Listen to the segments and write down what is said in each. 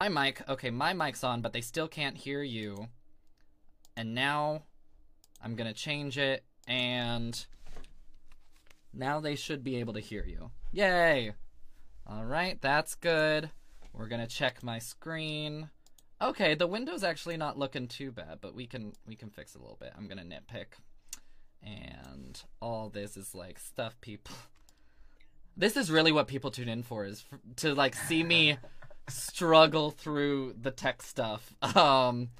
my mic. Okay, my mic's on, but they still can't hear you. And now I'm gonna change it, and now they should be able to hear you. Yay! All right, that's good. We're gonna check my screen. Okay, the window's actually not looking too bad, but we can we can fix a little bit. I'm gonna nitpick, and all this is like stuff people. This is really what people tune in for is to like see me struggle through the tech stuff. Um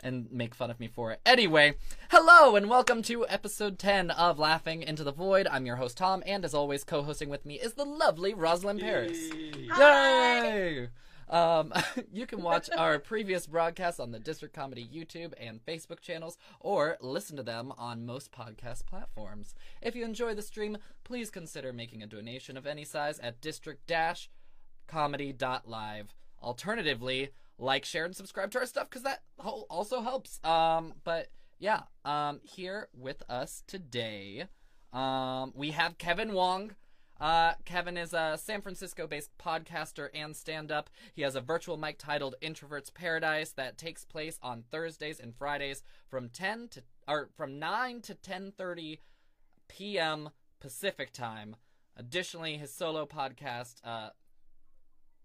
and make fun of me for it. Anyway, hello and welcome to episode 10 of Laughing into the Void. I'm your host Tom, and as always, co-hosting with me is the lovely Rosalind Paris. Yay! Um, you can watch our previous broadcasts on the District Comedy YouTube and Facebook channels, or listen to them on most podcast platforms. If you enjoy the stream, please consider making a donation of any size at district-comedy.live. Alternatively, like, share, and subscribe to our stuff because that also helps. Um, but yeah, um, here with us today, um, we have Kevin Wong. Uh, Kevin is a San Francisco based podcaster and stand up. He has a virtual mic titled Introvert's Paradise that takes place on Thursdays and Fridays from 10 to or from 9 to 10:30 p.m. Pacific time. Additionally, his solo podcast uh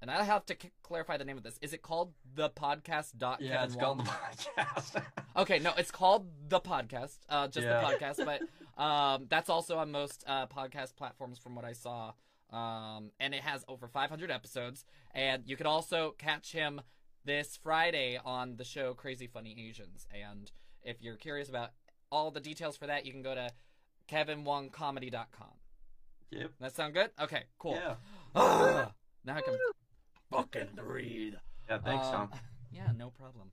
and I have to c- clarify the name of this. Is it called the podcast? Dot Yeah, Kevin it's called the podcast. Okay, no, it's called the podcast, uh, just Yeah. the podcast. But um, that's also on most uh, podcast platforms, from what I saw. Um, and it has over 500 episodes. And you can also catch him this Friday on the show Crazy Funny Asians. And if you're curious about all the details for that, you can go to kevinwongcomedy.com. yep. That sound good? Okay, cool. Yeah. now I can fucking breathe. Yeah. Thanks, Um, Tom. Yeah, no problem.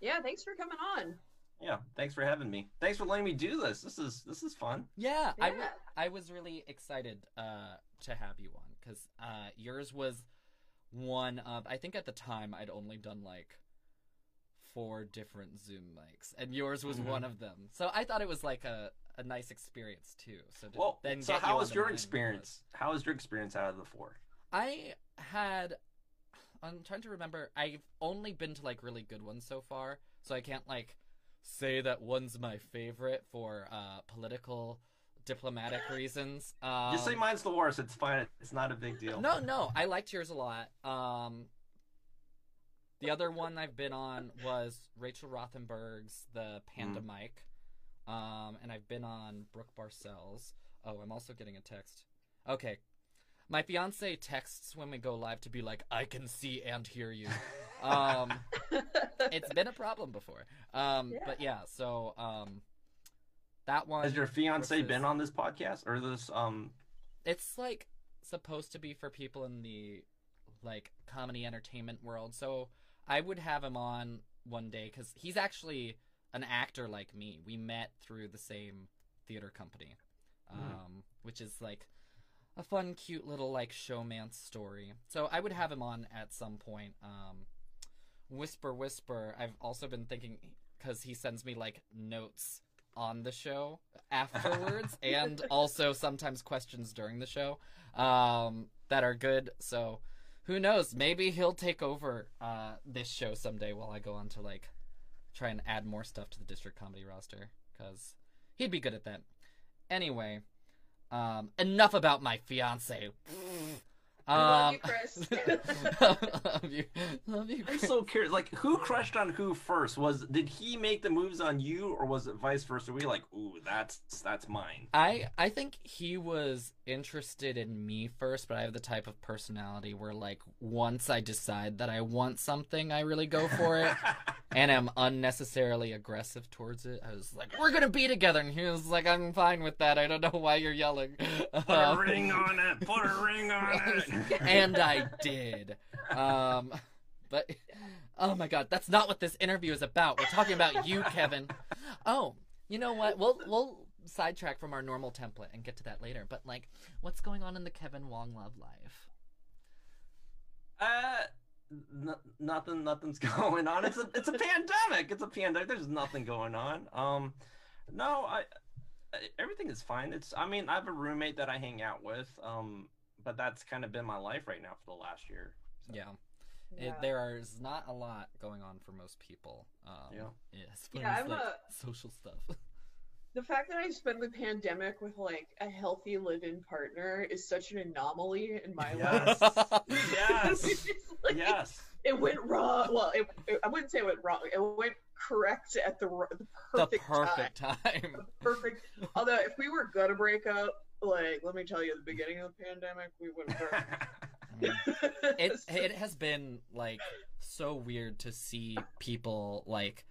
Yeah, thanks for coming on. Yeah. Thanks for having me. Thanks for letting me do this. This is this is fun. Yeah, Yeah. I was really excited uh, to have you on because uh, yours was one of I think at the time I'd only done like four different Zoom mics, and yours was Mhm. one of them. So I thought it was like a, a nice experience too. So to Well, then so get you how was your mine was- experience? How was your experience out of the four? I had. I'm trying to remember. I've only been to like really good ones so far, so I can't like say that one's my favorite for uh, political, diplomatic reasons. Um, Just say mine's the worst. It's fine. It's not a big deal. No, no, I liked yours a lot. Um, the other one I've been on was Rachel Rothenberg's The Panda Mic, um, and I've been on Brooke Barcel's. Oh, I'm also getting a text. Okay, my fiance texts when we go live to be like, "I can see and hear you." Um, it's been a problem before. Um, Yeah. but yeah, so um, that one Has your fiance versus- been on this podcast or this? Um. it's like supposed to be for people in the like comedy entertainment world so i would have him on one day because he's actually an actor like me we met through the same theater company um, Hmm. which is like a fun cute little like showmance story. So i would have him on at some point um, whisper whisper. I've also been thinking because he sends me like notes on the show afterwards and also sometimes questions during the show um, that are good. So who knows? Maybe he'll take over uh, this show someday while i go on to like try and add more stuff to the district comedy roster because he'd be good at that. Anyway um, enough about my fiance Love Um, you, Chris. love you love you I'm so curious. Like, who crushed on who first? Was did he make the moves on you, or was it vice versa? Were you like, ooh, that's that's mine? I I think he was interested in me first, but I have the type of personality where like once I decide that I want something, I really go for it and am unnecessarily aggressive towards it. I was like, "We're gonna be together," and he was like, "I'm fine with that. I don't know why you're yelling." Put a ring on it. Put a ring on it. and I did. Um, but oh my god, that's not what this interview is about. We're talking about you, Kevin. Oh, you know what? We'll we'll sidetrack from our normal template and get to that later. But like, what's going on in the Kevin Wong love life? Uh, nothing. Nothing's going on. It's a it's a pandemic. It's a pandemic. There's nothing going on. Um, no, I everything is fine. It's. I mean, I have a roommate that I hang out with. Um, but that's kind of been my life right now for the last year. so. Yeah, It, there is not a lot going on for most people. Um, Yeah. yeah, as far Yeah, as, I'm like, a- social stuff. The fact that I spent the pandemic with like a healthy live-in partner is such an anomaly in my Yes. life. Yes. Like, yes. It went wrong. Well, it, it- I wouldn't say it went wrong. It went correct at the r- the the perfect, perfect time. time. The perfect. Although, if we were gonna break up, like, let me tell you, the beginning of the pandemic, we would have. I it it has been like so weird to see people like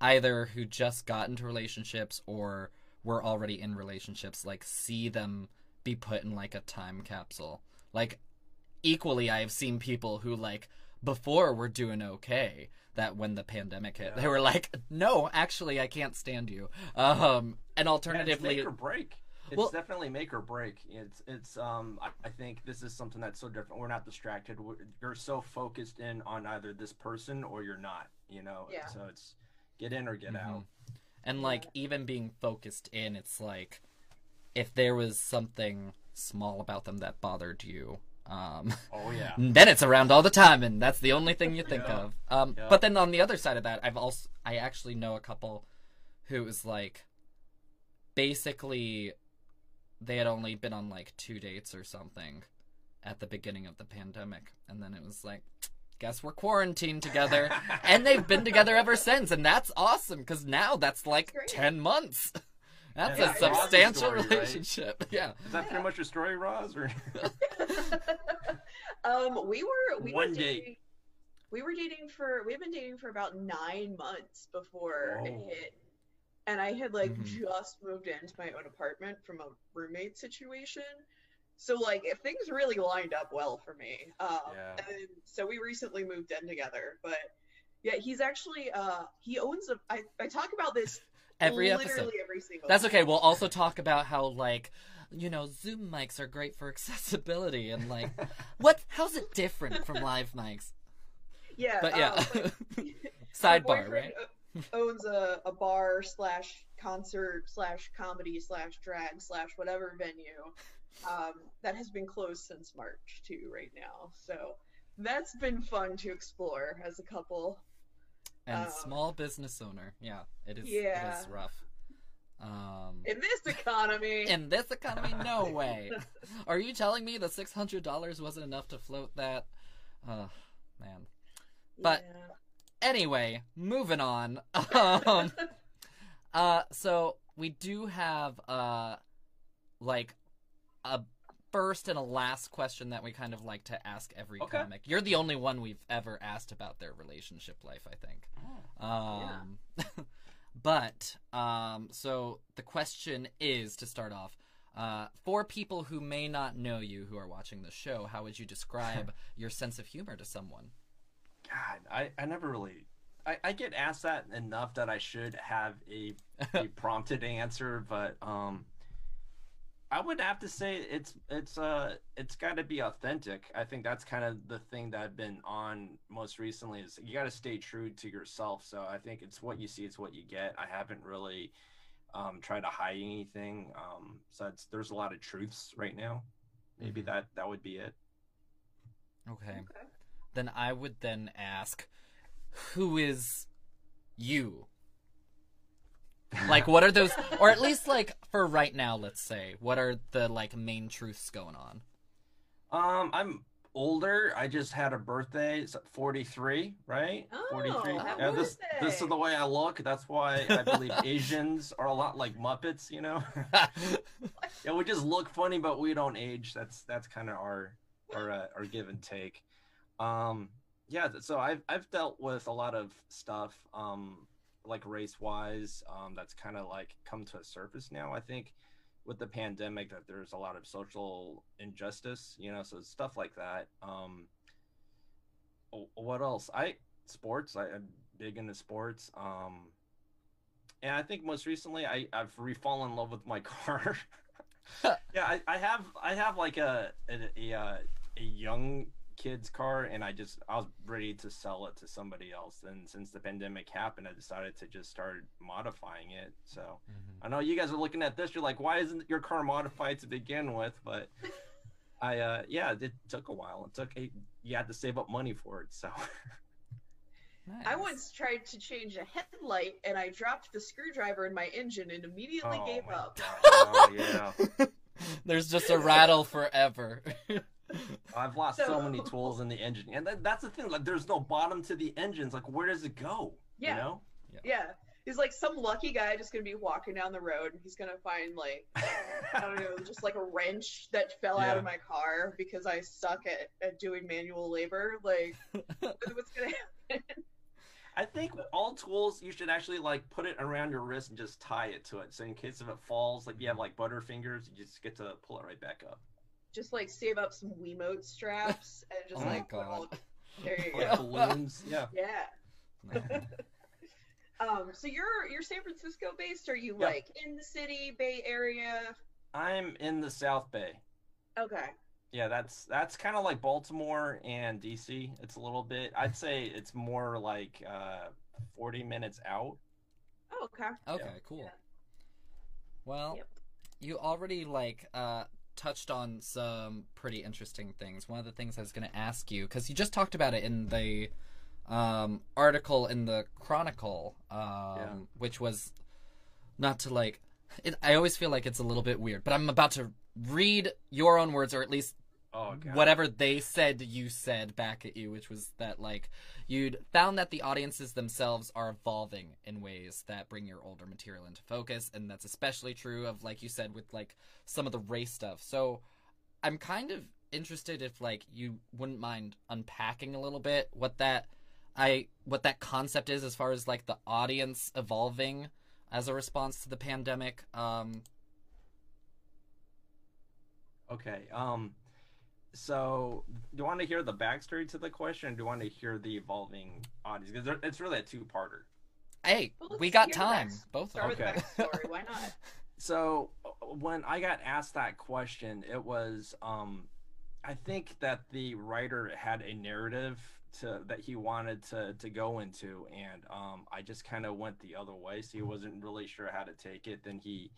either who just got into relationships or were already in relationships like see them be put in like a time capsule like equally i've seen people who like before were doing okay that when the pandemic hit Yeah. they were like no actually i can't stand you um and Yeah, it's alternatively make or break. It's Well- definitely make or break. It's it's um I, I think this is something that's so different. We're not distracted. We're, you're so focused in on either this person or you're not. You know. Yeah. So it's get in or get Mhm. out. And like even being focused in, it's like if there was something small about them that bothered you, um, Oh yeah. then it's around all the time, and that's the only thing you think Yeah. of. Um, Yeah. But then on the other side of that, I've also I actually know a couple who is like basically they had only been on like two dates or something at the beginning of the pandemic, and then it was like. Guess we're quarantined together, and they've been together ever since, and that's awesome because now that's like Great. ten months. That's Yeah, a substantial story, right? relationship. Yeah. Is that pretty much your story, Roz? Or um, we were we One were date. dating. We were dating for we've been dating for about nine months before it hit, and I had like Mhm. just moved into my own apartment from a roommate situation. So like, if things really lined up well for me, um, Yeah. and so we recently moved in together. But yeah, he's actually uh, he owns a. I I talk about this Every literally episode. every single. That's okay. We'll also talk about how like you know Zoom mics are great for accessibility and like what how's it different from live mics? Yeah, But yeah. um, but- Sidebar, right? o- Owns a, a bar slash concert slash comedy slash drag slash whatever venue um, that has been closed since March too right now. So that's been fun to explore as a couple. And um, small business owner. Yeah, it is Yeah. it is rough. Um In this economy, in this economy, no way. Are you telling me the six hundred dollars wasn't enough to float that? Oh man. but- yeah. Anyway, moving on. Um, uh, so we do have uh, like a first and a last question that we kind of like to ask every Okay. comic. You're the only one we've ever asked about their relationship life, I think. Um, but um, so the question is to start off. Uh, for people who may not know you who are watching the show, how would you describe your sense of humor to someone? God, I, I never really I, I get asked that enough that I should have a, a prompted answer, but um I would have to say it's it's uh it's got to be authentic. I think that's kind of the thing that I've been on most recently is you got to stay true to yourself. So I think it's what you see, it's what you get. I haven't really um tried to hide anything. Um so it's there's a lot of truths right now. Maybe Mhm. that that would be it. Okay. Okay. Then I would then ask, who is you? Like, what are those, or at least like for right now, let's say, what are the like main truths going on? Um, I'm older. I just had a birthday. It's 43, right? Oh, 43. happy Yeah, this this is the way I look. That's why I believe Asians are a lot like Muppets. You know, yeah, we just look funny, but we don't age. That's that's kind of our our uh, our give and take. Um, yeah. So I've I've dealt with a lot of stuff. Um, like race wise. Um, that's kind of like come to a surface now. I think with the pandemic that there's a lot of social injustice, you know, so stuff like that. Um, what else? I sports. I, I'm big into sports. Um, and I think most recently I I've refallen in love with my car. yeah, I, I have I have like a a, a uh, a young kid's car, and I just I was ready to sell it to somebody else. And since the pandemic happened, I decided to just start modifying it. So. I know you guys are looking at this. You're like, why isn't your car modified to begin with? But I uh yeah, it took a while. It took a, you had to save up money for it. So I once tried to change a headlight and I dropped the screwdriver in my engine and immediately Oh gave up. Oh yeah. There's just a rattle forever. I've lost so, So- many tools in the engine, and that, that's the thing. Like, there's no bottom to the engines. Like, where does it go? Yeah. You know? Yeah. He's like some lucky guy just gonna be walking down the road and he's gonna find like I don't know, just like a wrench that fell out of my car because I suck at, at doing manual labor. Like what's gonna happen? I think all tools you should actually like put it around your wrist and just tie it to it. So in case if it falls, like you have like butter fingers, you just get to pull it right back up. Just like save up some Wiimote straps and just Oh like put all- God. there you go. balloons. Yeah. Yeah. Um, so you're you're San Francisco based? Are you Yeah. like in the city, Bay Area? I'm in the South Bay. Okay. Yeah, that's that's kind of like Baltimore and DC. It's a little bit. I'd say it's more like uh, 40 minutes out. Oh, okay. Okay, cool. Yeah. Well, Yep. you already like uh touched on some pretty interesting things. One of the things I was going to ask you cuz you just talked about it in the um article in the Chronicle um which was not to like it, I always feel like it's a little bit weird, but I'm about to read your own words or at least Oh god. whatever they said you said back at you, which was that like you'd found that the audiences themselves are evolving in ways that bring your older material into focus, and that's especially true of like you said with like some of the race stuff. So I'm kind of interested if like you wouldn't mind unpacking a little bit what that I what that concept is as far as like the audience evolving as a response to the pandemic. Um Okay. Um. So, do you want to hear the backstory to the question, or do you want to hear the evolving audience? Because it's really a two-parter. hey, Well, we got hear the time. backs- Both Start of with them. Okay. the backstory. Why not? So, uh, when I got asked that question, it was um, I think that the writer had a narrative to that he wanted to to go into, and um, I just kind of went the other way. So he wasn't really sure how to take it. Then he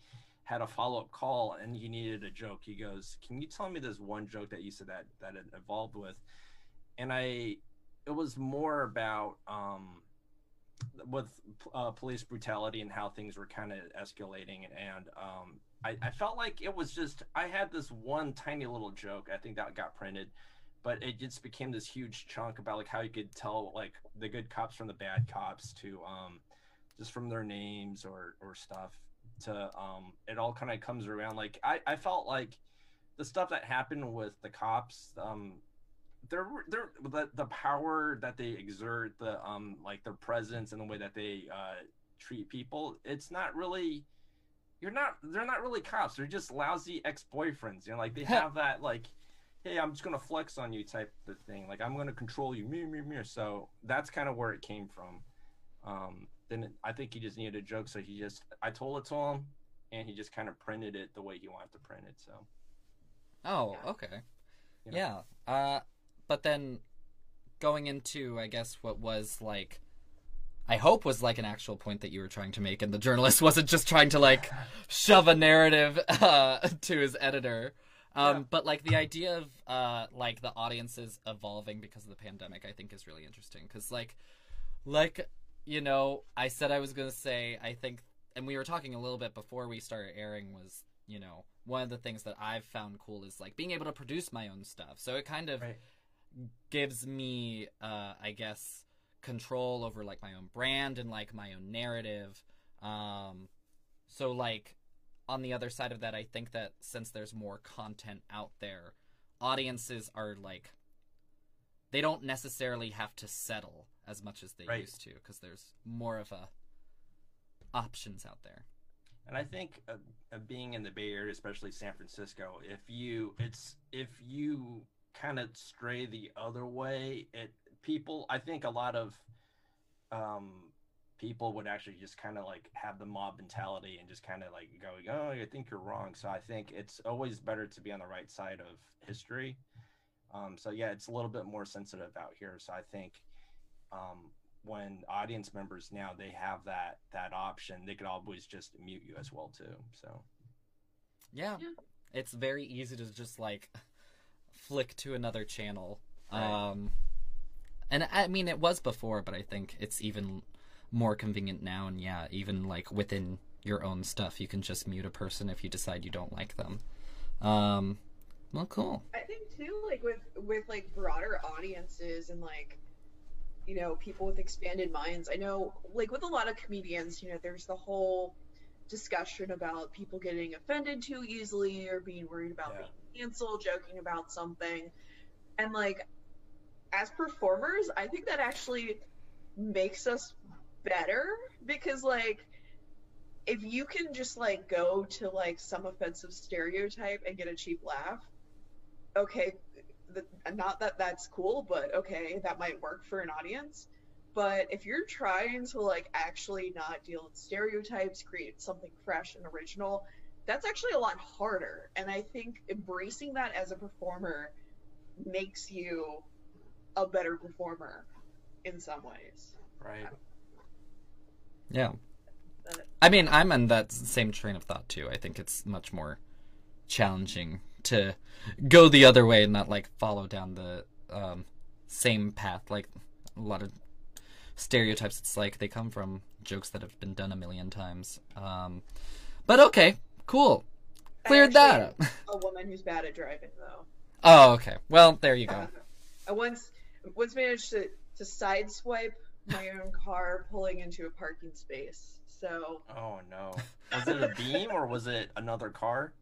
had a follow up call, and he needed a joke. He goes, "Can you tell me this one joke that you said that that it evolved with?" And I, it was more about um, with uh, police brutality and how things were kind of escalating and um, I, I felt like it was just i had this one tiny little joke i think that got printed but it just became this huge chunk about like how you could tell like the good cops from the bad cops to um, just from their names or or stuff to um, it all kind of comes around like I, I felt like the stuff that happened with the cops um, they're they're the, the power that they exert the um like their presence and the way that they uh treat people it's not really you're not they're not really cops they're just lousy ex-boyfriends you know like they have that like hey i'm just gonna flex on you type of thing like i'm gonna control you me me me so that's kind of where it came from um then i think he just needed a joke so he just i told it to him and he just kind of printed it the way he wanted to print it so Oh, Yeah. okay. Yeah. Yeah. Uh but then going into I guess what was like I hope was like an actual point that you were trying to make and the journalist wasn't just trying to like shove a narrative uh to his editor. Um Yeah. but like the idea of uh like the audiences evolving because of the pandemic I think is really interesting cuz like like you know, I said I was going to say I think and we were talking a little bit before we started airing was, you know, one of the things that I've found cool is like being able to produce my own stuff. So it kind of Right. gives me uh I guess control over like my own brand and like my own narrative. Um so like on the other side of that I think that since there's more content out there, audiences are like they don't necessarily have to settle as much as they Right. used to because there's more of a options out there. And I think uh, uh, being in the Bay Area, especially San Francisco, if you it's if you kind of stray the other way, it people I think a lot of um people would actually just kind of like have the mob mentality and just kind of like go, "Oh, I think you're wrong." So I think it's always better to be on the right side of history. Um so yeah, it's a little bit more sensitive out here. So I think um when audience members now they have that that option they could always just mute you as well too so Yeah. Yeah. It's very easy to just like flick to another channel. Right. Um, and I mean, it was before, but I think it's even more convenient now. And yeah, even like within your own stuff, you can just mute a person if you decide you don't like them. Um, well, cool. I think too, like with with like broader audiences and like you know people with expanded minds. I know, like with a lot of comedians, you know, there's the whole discussion about people getting offended too easily or being worried about Yeah. being canceled, joking about something, and like as performers, I think that actually makes us better because like if you can just like go to like some offensive stereotype and get a cheap laugh okay th- not that that's cool but okay that might work for an audience but if you're trying to like actually not deal with stereotypes create something fresh and original that's actually a lot harder and i think embracing that as a performer makes you a better performer in some ways Right. Yeah. I mean, I'm in that same train of thought too. I think it's much more challenging to go the other way and not like follow down the um, same path. Like a lot of stereotypes, it's like they come from jokes that have been done a million times. Um, but okay, cool. I Cleared that up. a woman who's bad at driving though Oh, okay. Well, there you go. I once once managed to to sideswipe my own car pulling into a parking space. So Oh no. Was it a beam or was it another car?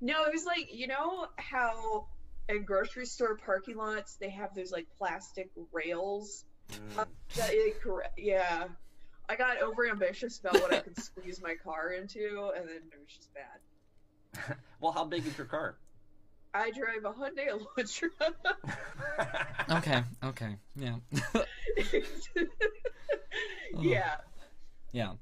No, it was like you know how in grocery store parking lots they have those like plastic rails. Mm. That it, correct? Yeah, I got over ambitious about what I could squeeze my car into, and then it was just bad. Well, how big is your car? I drive a Hyundai Elantra. Okay, okay. Yeah. yeah, yeah.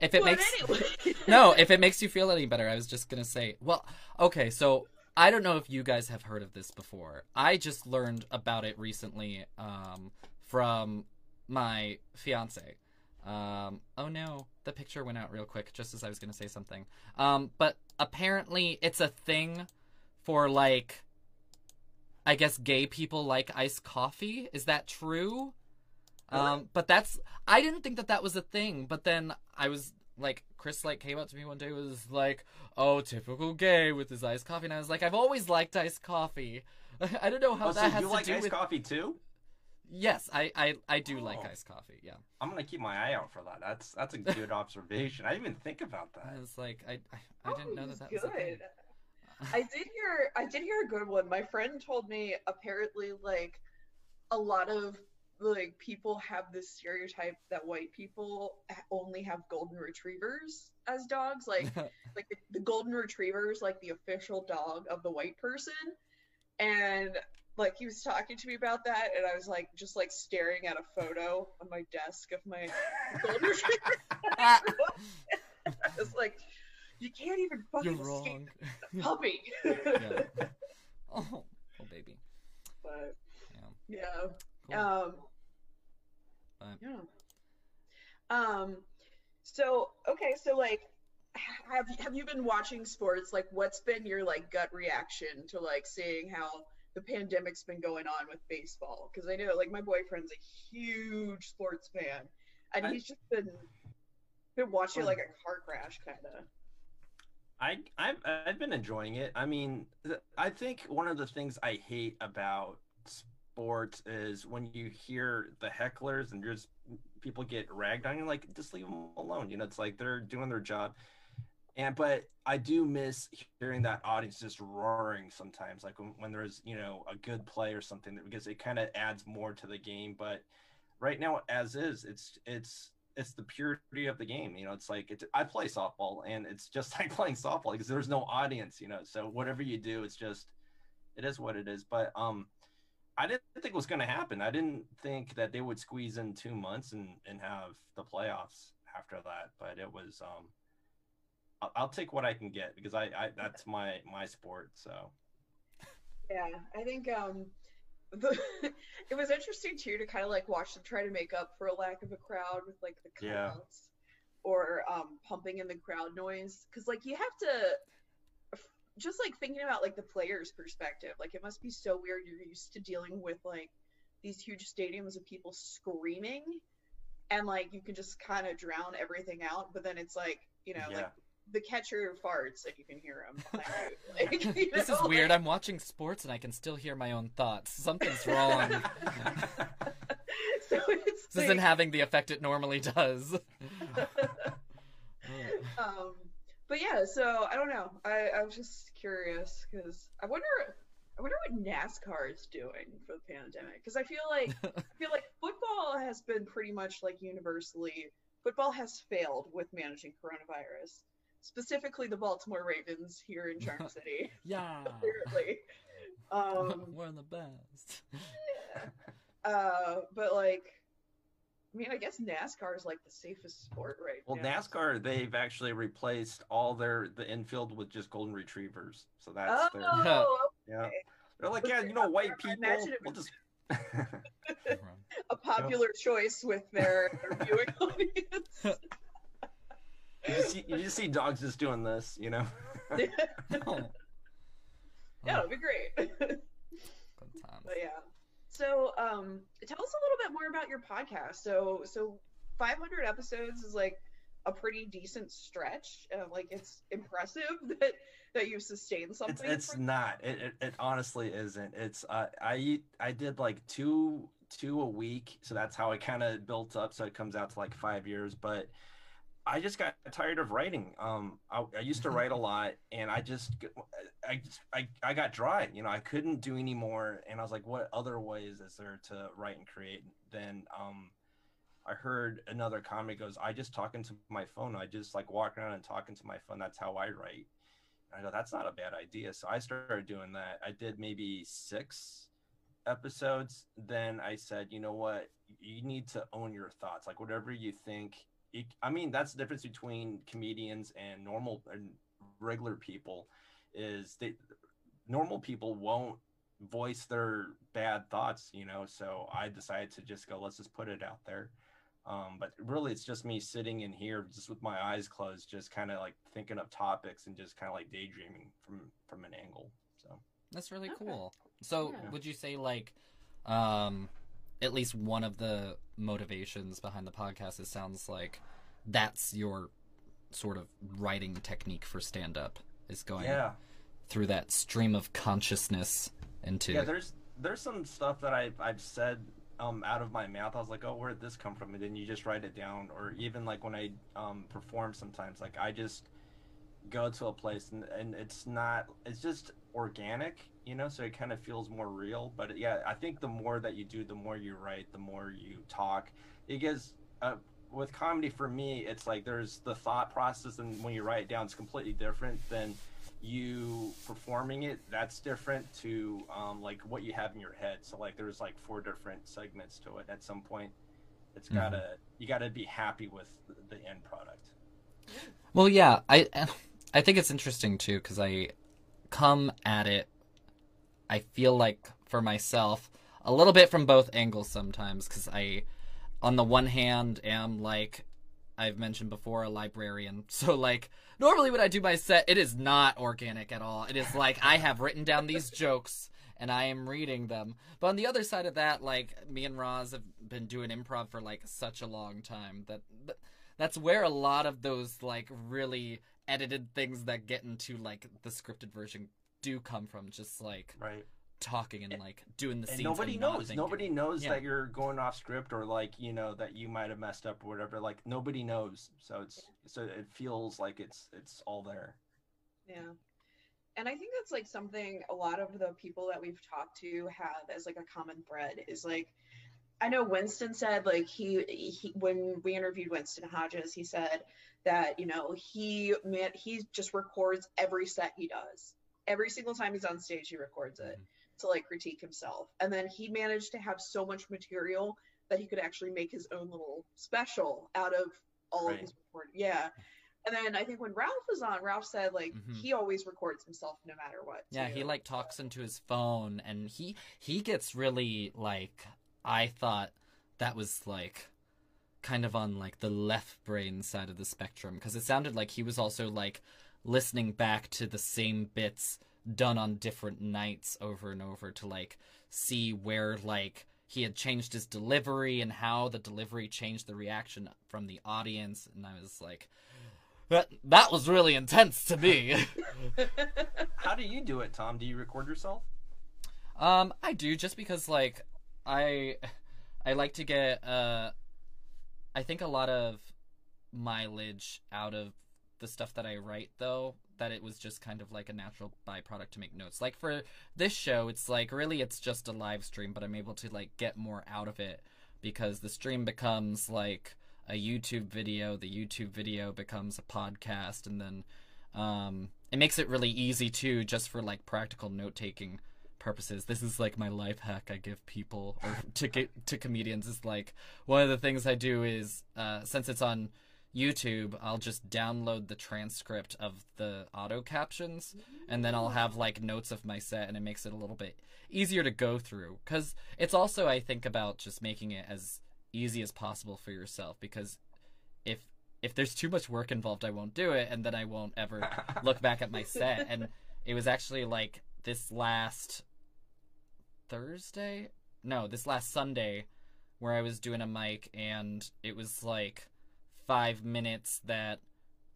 If it makes anyway. no, if it makes you feel any better, I was just gonna say, well, okay, so I don't know if you guys have heard of this before. I just learned about it recently um, from my fiance. Um, oh no, the picture went out real quick, just as I was gonna say something. Um, but apparently, it's a thing for like, I guess gay people like iced coffee. Is that true? Um, but that's I didn't think that that was a thing. But then I was like, Chris like came up to me one day was like, "Oh, typical gay with his iced coffee," and I was like, "I've always liked iced coffee." I don't know how Oh, so that has you to like do iced with. coffee too? Yes, I I, I do like Oh. iced coffee. Yeah, I'm gonna keep my eye out for that. That's that's a good observation. I didn't even think about that. I was like, I I, I didn't know Oh, that that was a thing. good. I did hear I did hear a good one. My friend told me apparently like a lot of like people have this stereotype that white people only have golden retrievers as dogs like like the, the golden retriever is like the official dog of the white person and like he was talking to me about that and i was like just like staring at a photo on my desk of my golden retriever i was like you can't even You're fucking escape wrong. the puppy yeah. Oh, oh baby. but Yeah. yeah Cool. um But- yeah. Um so okay so like have have you been watching sports? Like what's been your like gut reaction to like seeing how the pandemic's been going on with baseball? Because i know like my boyfriend's a huge sports fan and I- he's just been been watching it like a car crash kind of I I've I've been enjoying it. I mean, I think one of the things I hate about sports is when you hear the hecklers and just people get ragged on. You're like, just leave them alone. You know, it's like they're doing their job. And but I do miss hearing that audience just roaring sometimes, like when, when there's you know a good play or something, because it kind of adds more to the game. But right now, as is, it's it's it's the purity of the game. You know, it's like it's, I play softball, and it's just like playing softball because there's no audience. You know, so whatever you do, it's just it is what it is. But um, I didn't think it was going to happen. I didn't think that they would squeeze in two months and and have the playoffs after that. But it was um, I'll, I'll take what I can get because I, I that's my my sport. So Yeah, I think um, the, it was interesting too to kind of like watch them try to make up for a lack of a crowd with like the Yeah. or um, pumping in the crowd noise because like you have to just like thinking about like the player's perspective, like it must be so weird. You're used to dealing with like these huge stadiums of people screaming, and like you can just kind of drown everything out. But then it's like you know Yeah. like the catcher farts and you can hear him. Like, you This is know, weird. like- I'm watching sports and I can still hear my own thoughts. Something's wrong. so it's this isn't having the effect it normally does. um, but yeah, so I don't know. I, I was just curious because I wonder, I wonder what NASCAR is doing for the pandemic. Because I feel like I feel like football has been pretty much like universally football has failed with managing coronavirus. Specifically, the Baltimore Ravens here in Charm City, yeah. apparently. Um, We're the best. yeah. uh, but like, I mean, I guess NASCAR is like the safest sport right Well, now. NASCAR they've actually replaced all their the infield with just golden retrievers. So that's oh, their Oh, yeah. They're like, yeah, you know, white people. We'll just a popular choice with their, their viewing audience. you, just see, you just see dogs just doing this, you know. Oh. yeah, it'd be great. Good times. but yeah. So, um, tell us a little bit more about your podcast. So, so 500 episodes is like a pretty decent stretch. Uh, like, it's impressive that that you've sustained something. it's for- not. It, it it honestly isn't. It's uh, I I did like two two a week, so that's how it kind of built up. So it comes out to like five years, but. I just got tired of writing. Um, I, I used to write a lot, and I just, I, just, I, I got dry. You know, I couldn't do any more, and I was like, what other ways is there to write and create? Then, um, I heard another comic goes, I just talk into my phone. I just like walk around and talk into my phone. That's how I write. And I go, that's not a bad idea. So I started doing that. I did maybe six episodes. Then I said, you know what? You need to own your thoughts. Like whatever you think. It, I mean, that's the difference between comedians and normal and regular people. Is they normal people won't voice their bad thoughts, you know. So I decided to just go, let's just put it out there. Um, but really, it's just me sitting in here, just with my eyes closed, just kind of like thinking of topics and just kind of like daydreaming from from an angle. So That's really Okay. cool. So, Yeah. would you say like, um, at least one of the motivations behind the podcast? It sounds like that's your sort of writing technique for stand up is going yeah, through that stream of consciousness into yeah. There's there's some stuff that I've I've said um out of my mouth. I was like, oh, where did this come from? And then you just write it down, or even like when I um perform sometimes, like I just go to a place and, and it's not it's just organic you know so it kind of feels more real but yeah i think the more that you do the more you write the more you talk. Because uh, with comedy for me it's like there's the thought process and when you write it down it's completely different than you performing it. That's different to um, like what you have in your head. So like there's like four different segments to it at some point. It's gotta you gotta be happy with the end product. Well, yeah, I I think it's interesting too because I come at it. I feel like for myself a little bit from both angles sometimes because I, on the one hand, am like I've mentioned before a librarian. So like normally when I do my set, it is not organic at all. It is like I have written down these jokes and I am reading them. But on the other side of that, like me and Roz have been doing improv for like such a long time that. that that's where a lot of those like really edited things that get into like the scripted version do come from just like right talking and like doing the and scenes nobody and knows thinking. nobody knows Yeah. that you're going off script or like you know that you might have messed up or whatever like nobody knows so it's so it feels like it's it's all there Yeah. And I think that's like something a lot of the people that we've talked to have as like a common thread is like I know Winston said like he, he when we interviewed Winston Hodges, he said that, you know, he man he just records every set he does. Every single time he's on stage he records it to like critique himself. And then he managed to have so much material that he could actually make his own little special out of all Right. of his recording. Yeah. And then I think when Ralph was on, Ralph said like Mhm. he always records himself no matter what. Yeah, he like talks into his phone and he he gets really like I thought that was like kind of on like the left brain side of the spectrum because it sounded like he was also like listening back to the same bits done on different nights over and over to like see where like he had changed his delivery and how the delivery changed the reaction from the audience and I was like that that was really intense to me. How do you do it, Tom? Do you record yourself? um I do just because like I I like to get uh I think a lot of mileage out of the stuff that I write though that it was just kind of like a natural byproduct to make notes. Like for this show, it's like really it's just a live stream, but I'm able to like get more out of it because the stream becomes like a YouTube video, the YouTube video becomes a podcast and then um it makes it really easy too just for like practical note-taking purposes. This is like my life hack I give people or to get to comedians is like one of the things I do is uh since it's on YouTube, I'll just download the transcript of the auto captions and then I'll have like notes of my set and it makes it a little bit easier to go through cuz it's also I think about just making it as easy as possible for yourself because if if there's too much work involved I won't do it and then I won't ever look back at my set and it was actually like this last Thursday? No, this last Sunday where I was doing a mic and it was like 5 minutes that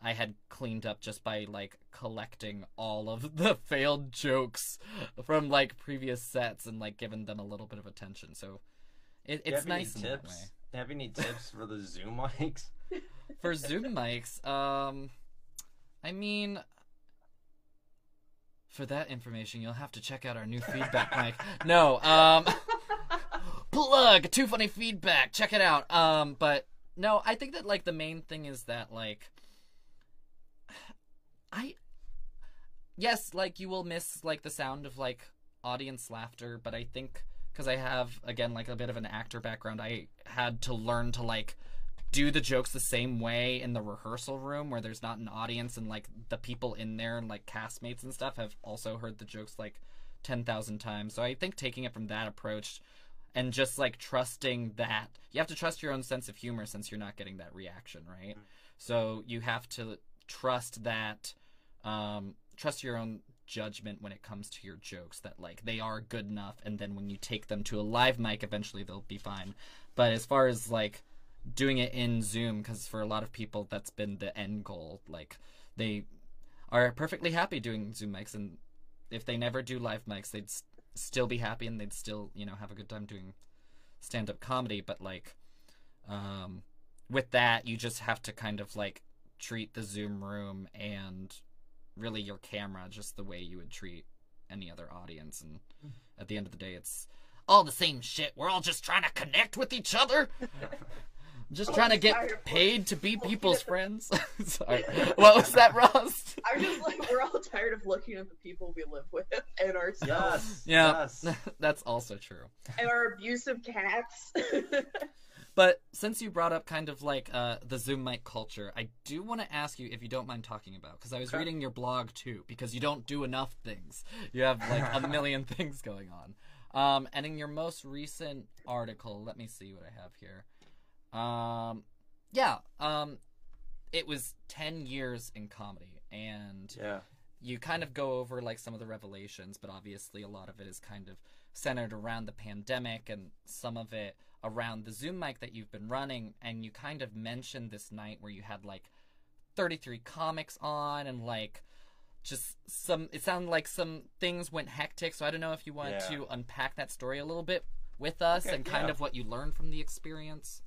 I had cleaned up just by like collecting all of the failed jokes from like previous sets and like giving them a little bit of attention. So it, Do you it's have any nice in that way. tips. Have any tips for the Zoom mics? For Zoom mics, um, I mean, for that information, you'll have to check out our new feedback mic. No, um, plug too funny feedback. Check it out. Um, but no, I think that like the main thing is that like, I, yes, like you will miss like the sound of like audience laughter, but I think because I have again like a bit of an actor background, I had to learn to like do the jokes the same way in the rehearsal room where there's not an audience and like the people in there and like castmates and stuff have also heard the jokes like 10,000 times. So I think taking it from that approach and just like trusting that you have to trust your own sense of humor since you're not getting that reaction, right? So you have to trust that um trust your own judgment when it comes to your jokes that like they are good enough and then when you take them to a live mic eventually they'll be fine. But as far as like doing it in Zoom because for a lot of people that's been the end goal. Like they are perfectly happy doing Zoom mics, and if they never do live mics, they'd s- still be happy and they'd still you know have a good time doing stand up comedy. But like, um, with that, you just have to kind of like treat the Zoom room and really your camera just the way you would treat any other audience. And at the end of the day, it's all the same shit. We're all just trying to connect with each other. Just trying to get paid to be people's friends. Sorry. What was that, Roz? I'm just like we're all tired of looking at the people we live with and ourselves Yes. Yeah. Yes. That's also true. and our abusive cats. But since you brought up kind of like uh, the Zoom mic culture, I do want to ask you if you don't mind talking about because I was Okay. reading your blog too because you don't do enough things. You have like a million things going on. Um, and in your most recent article, let me see what I have here. Um, yeah, um, it was ten years in comedy, and Yeah. you kind of go over like some of the revelations, but obviously a lot of it is kind of centered around the pandemic and some of it around the Zoom mic that you've been running. And you kind of mentioned this night where you had like 33 comics on and like just some, it sounded like some things went hectic. So I don't know if you want Yeah. to unpack that story a little bit with us Okay, and kind yeah. of what you learned from the experience.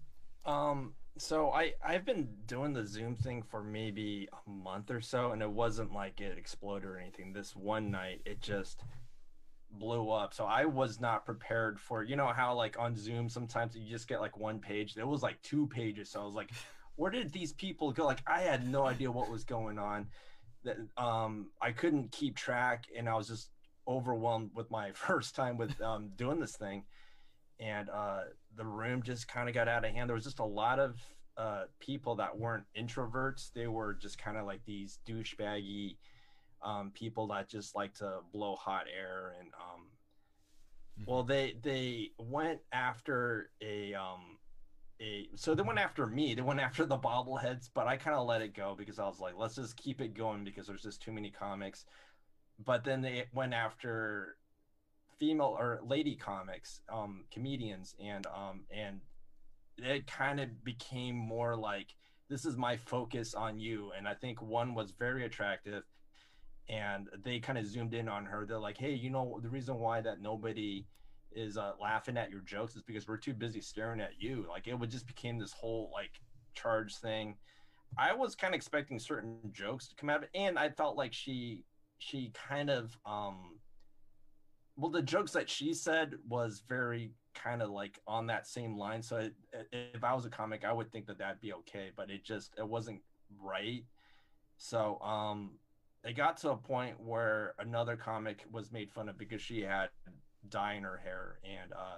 Um, so I I've been doing the Zoom thing for maybe a month or so, and it wasn't like it exploded or anything. This one night, it just blew up. So I was not prepared for. You know how like on Zoom sometimes you just get like one page. It was like two pages. So I was like, where did these people go? Like I had no idea what was going on. That um I couldn't keep track, and I was just overwhelmed with my first time with um doing this thing and uh, the room just kind of got out of hand. There was just a lot of uh, people that weren't introverts. They were just kind of like these douchebaggy um, people that just like to blow hot air. And um, well, they they went after a um, a so they went after me. They went after the bobbleheads, but I kind of let it go because I was like, let's just keep it going because there's just too many comics. But then they went after female or lady comics, um, comedians, and um, and it kind of became more like this is my focus on you. And I think one was very attractive, and they kind of zoomed in on her. They're like, hey, you know, the reason why that nobody is uh, laughing at your jokes is because we're too busy staring at you. Like it would just became this whole like charge thing. I was kind of expecting certain jokes to come out of it, and I felt like she she kind of um well the jokes that she said was very kind of like on that same line so it, if i was a comic i would think that that'd be okay but it just it wasn't right. So um it got to a point where another comic was made fun of because she had dye in her hair and uh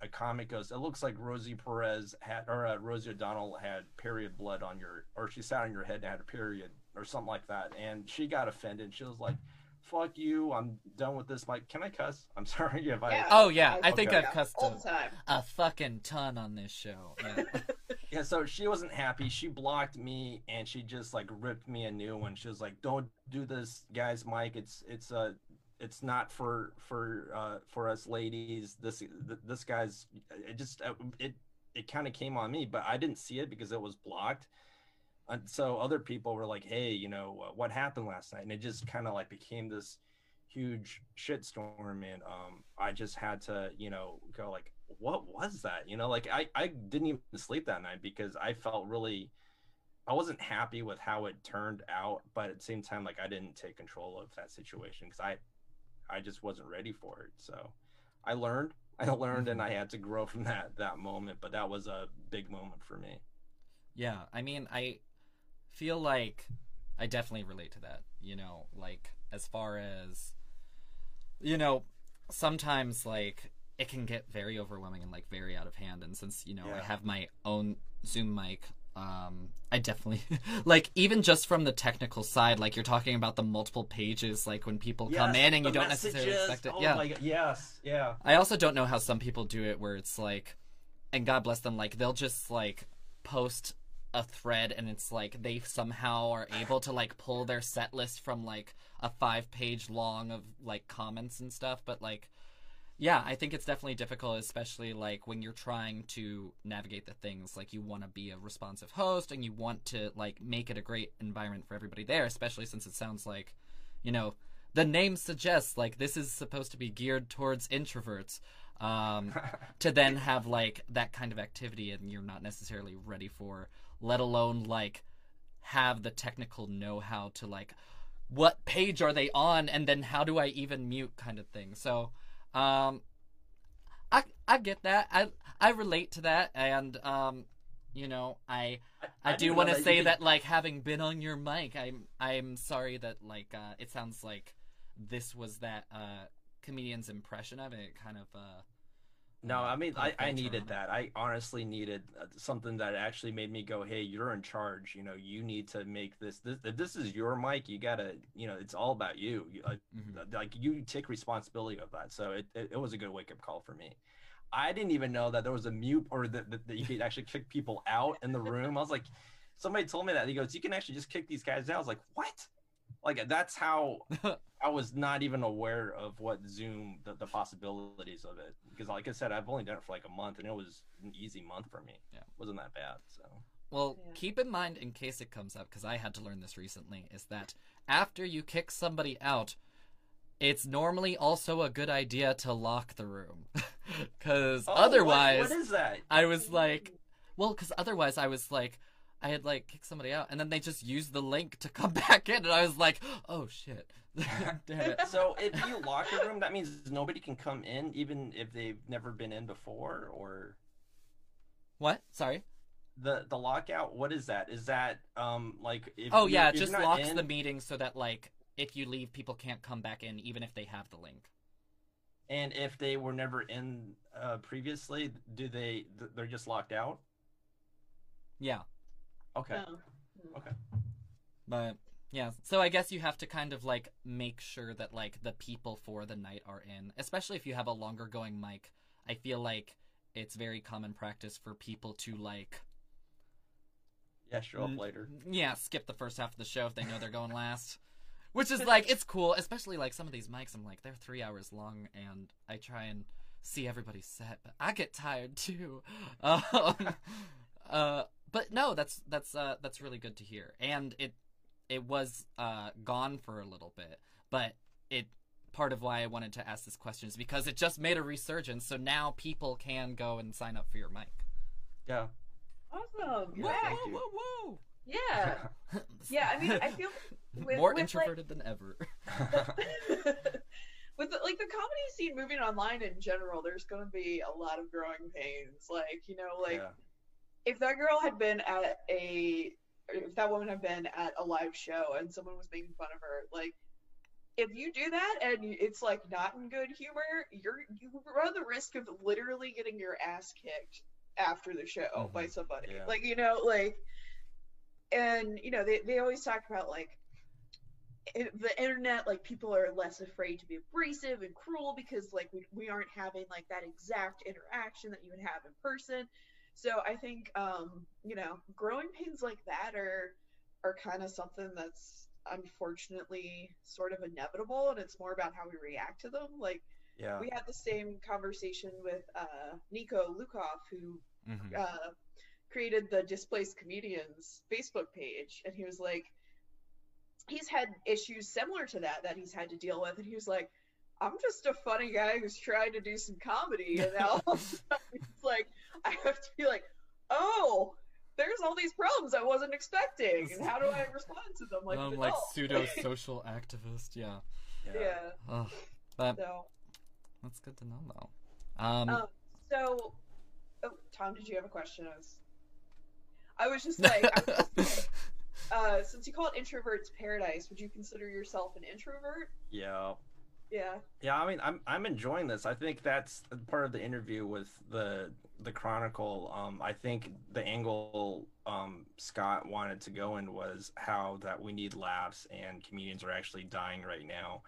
a comic goes it looks like rosie perez had or uh, rosie o'donnell had period blood on your or she sat on your head and had a period or something like that and she got offended. She was like fuck you i'm done with this like can i cuss i'm sorry if i Yeah. Oh yeah, I Okay. think I've cussed all a, the time. a fucking ton on this show. Yeah. yeah so she wasn't happy she blocked me and she just like ripped me a new one she was like don't do this guys mike it's it's uh it's not for for uh for us ladies this this guy's it just uh, it it kind of came on me but i didn't see it because it was blocked and so other people were like hey you know uh, what happened last night? And it just kind of like became this huge shitstorm and um i just had to you know go like what was that? You know like i i didn't even sleep that night because i felt really i wasn't happy with how it turned out but at the same time like i didn't take control of that situation because i i just wasn't ready for it. So i learned i learned and i had to grow from that that moment but that was a big moment for me. Yeah, I mean, I feel like I definitely relate to that. You know, like as far as you know, sometimes like it can get very overwhelming and like very out of hand. And since you know I have my own Zoom mic, um, I definitely like even just from the technical side, like you're talking about the multiple pages, like when people come in and you don't necessarily expect it. oh yeah, my God. yes yeah I also don't know how some people do it where it's like and God bless them, like they'll just like post a thread and it's like they somehow are able to like pull their set list from like a five page long of like comments and stuff, but like yeah, I think it's definitely difficult, especially like when you're trying to navigate the things. Like you want to be a responsive host and you want to like make it a great environment for everybody there, especially since it sounds like, you know, the name suggests like this is supposed to be geared towards introverts. Um, to then have like that kind of activity and you're not necessarily ready for, let alone like have the technical know how to like what page are they on and then how do I even mute kind of thing. So um I I get that. I I relate to that and um you know, I I, do want to say could- that like having been on your mic, I'm I'm sorry that like uh it sounds like this was that uh comedian's impression of it. It kind of uh No, I mean, I, I, needed that. I honestly needed uh, something that actually made me go, "Hey, you're in charge. You know, you need to make this. This if this is your mic, you gotta. You know, it's all about you. you Mhm. like you take responsibility of that. So it, it, it was a good wake up call for me. I didn't even know that there was a mute or that, that, that you could actually kick people out in the room. I was like, somebody told me that. He goes, you can actually just kick these guys out. I was like, what? Like that's how I was not even aware of what Zoom, the, the possibilities of it. Because like I said, I've only done it for like a month and it was an easy month for me. Yeah. It wasn't that bad. So Well, Yeah. keep in mind in case it comes up, because I had to learn this recently, is that after you kick somebody out, it's normally also a good idea to lock the room. Because Oh, what- otherwise, what is that? I was like, well, because otherwise I was like, I had like kicked somebody out, and then they just used the link to come back in, and I was like, oh shit. Damn it. So if you lock a room, that means nobody can come in, even if they've never been in before, or What? Sorry. the the lockout. What is that? Is that um like? If Oh yeah, it just locks in- the meeting so that like if you leave, people can't come back in, even if they have the link. And if they were never in uh, previously, do they? th- They're just locked out. Yeah. Okay. No. But yeah, so I guess you have to kind of like make sure that like the people for the night are in, especially if you have a longer going mic. I feel like it's very common practice for people to like Yeah, show up later. yeah, skip the first half of the show if they know they're going last. Which is like it's cool, especially like some of these mics. I'm like they're three hours long, and I try and see everybody's set, but I get tired too. Um, uh, but no, that's that's uh, that's really good to hear, and it it was uh, gone for a little bit, but it part of why I wanted to ask this question is because it just made a resurgence, so now people can go and sign up for your mic. Yeah. Awesome. Yeah, whoa, Yeah. thank you. whoa, whoa, Yeah. Yeah, I mean, I feel with, more with, introverted than ever. With the, like the comedy scene moving online in general, there's going to be a lot of growing pains. Like you know, like yeah. If that girl had been at a, if that woman had been at a live show and someone was making fun of her, like. If you do that and it's like not in good humor, you're you run the risk of literally getting your ass kicked after the show Mhm. by somebody. Yeah. Like you know, like, and you know they they always talk about like it, the internet like people are less afraid to be abrasive and cruel because like we, we aren't having like that exact interaction that you would have in person so i think um you know growing pains like that are are kind of something that's unfortunately sort of inevitable and it's more about how we react to them like Yeah. we had the same conversation with uh nico Lukoff who Mhm. uh, created the displaced comedians facebook page and he was like he's had issues similar to that that he's had to deal with and he was like i'm just a funny guy who's trying to do some comedy and now all of a sudden it's like i have to be like oh there's all these problems i wasn't expecting and how do i respond to them like um, an like adult? pseudo social activist. Yeah. yeah Ugh. But so that's good to know, though. Um, Um, so, oh, Tom, did you have a question? I was, I was just like, I was just like, uh, since you call it introvert's paradise, would you consider yourself an introvert? Yeah. Yeah. Yeah, I mean, I'm I'm enjoying this. I think that's part of the interview with the the Chronicle. Um, I think the angle um, Scott wanted to go in was how that we need laughs and comedians are actually dying right now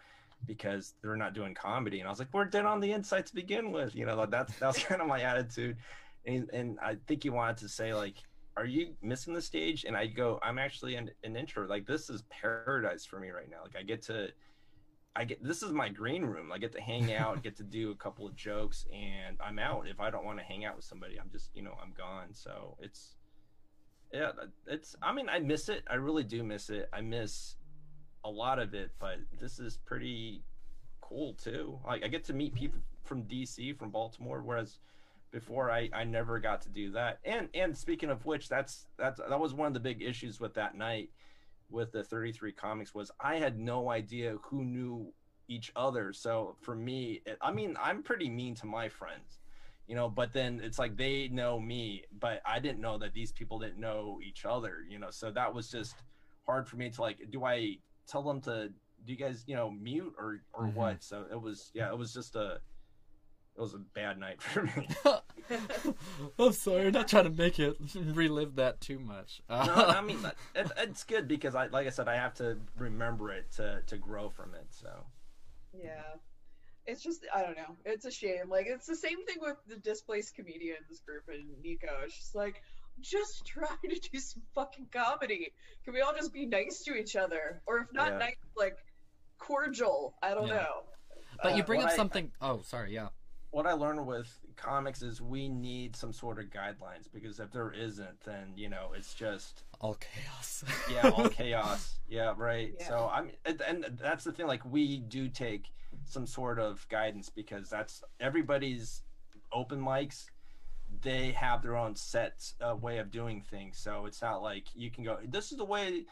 because they're not doing comedy. And I was like, we're dead on the inside to begin with. You know, like, that's that's kind of my attitude. And and I think he wanted to say like. Are you missing the stage? And I go, I'm actually an, an introvert. Like this is paradise for me right now. Like I get to I get this is my green room. I get to hang out, get to do a couple of jokes, and I'm out. If I don't want to hang out with somebody, I'm just you know I'm gone. So it's yeah, it's. I mean, I miss it. I really do miss it. I miss a lot of it, but this is pretty cool too. Like I get to meet people from DC, from Baltimore, whereas before I, I never got to do that. And and speaking of which, that's that's that was one of the big issues with that night with the 33 comics was I had no idea who knew each other. So for me, it, I mean, I'm pretty mean to my friends, you know, but then it's like they know me, but I didn't know that these people didn't know each other, you know. So that was just hard for me to like do I tell them to do you guys, you know, mute or or Mhm. what? So it was yeah, it was just a it was a bad night for me. I'm sorry, I'm not trying to make it relive that too much. no, I mean it, it's good because I like I said I have to remember it to to grow from it. So Yeah. It's just I don't know. It's a shame. Like it's the same thing with the displaced comedians group and Nico. It's just like just try to do some fucking comedy. Can we all just be nice to each other? Or if not Yeah. nice, like cordial. I don't Yeah. know. but you Uh, bring what up I- something. Oh, sorry. Yeah. What I learned with comics is we need some sort of guidelines because if there isn't, then you know it's just All chaos. yeah all chaos. Yeah, right. Yeah. So I'm and, and that's the thing. Like we do take some sort of guidance because that's everybody's open mics. They have their own set uh, way of doing things. So it's not like you can go. This is the way.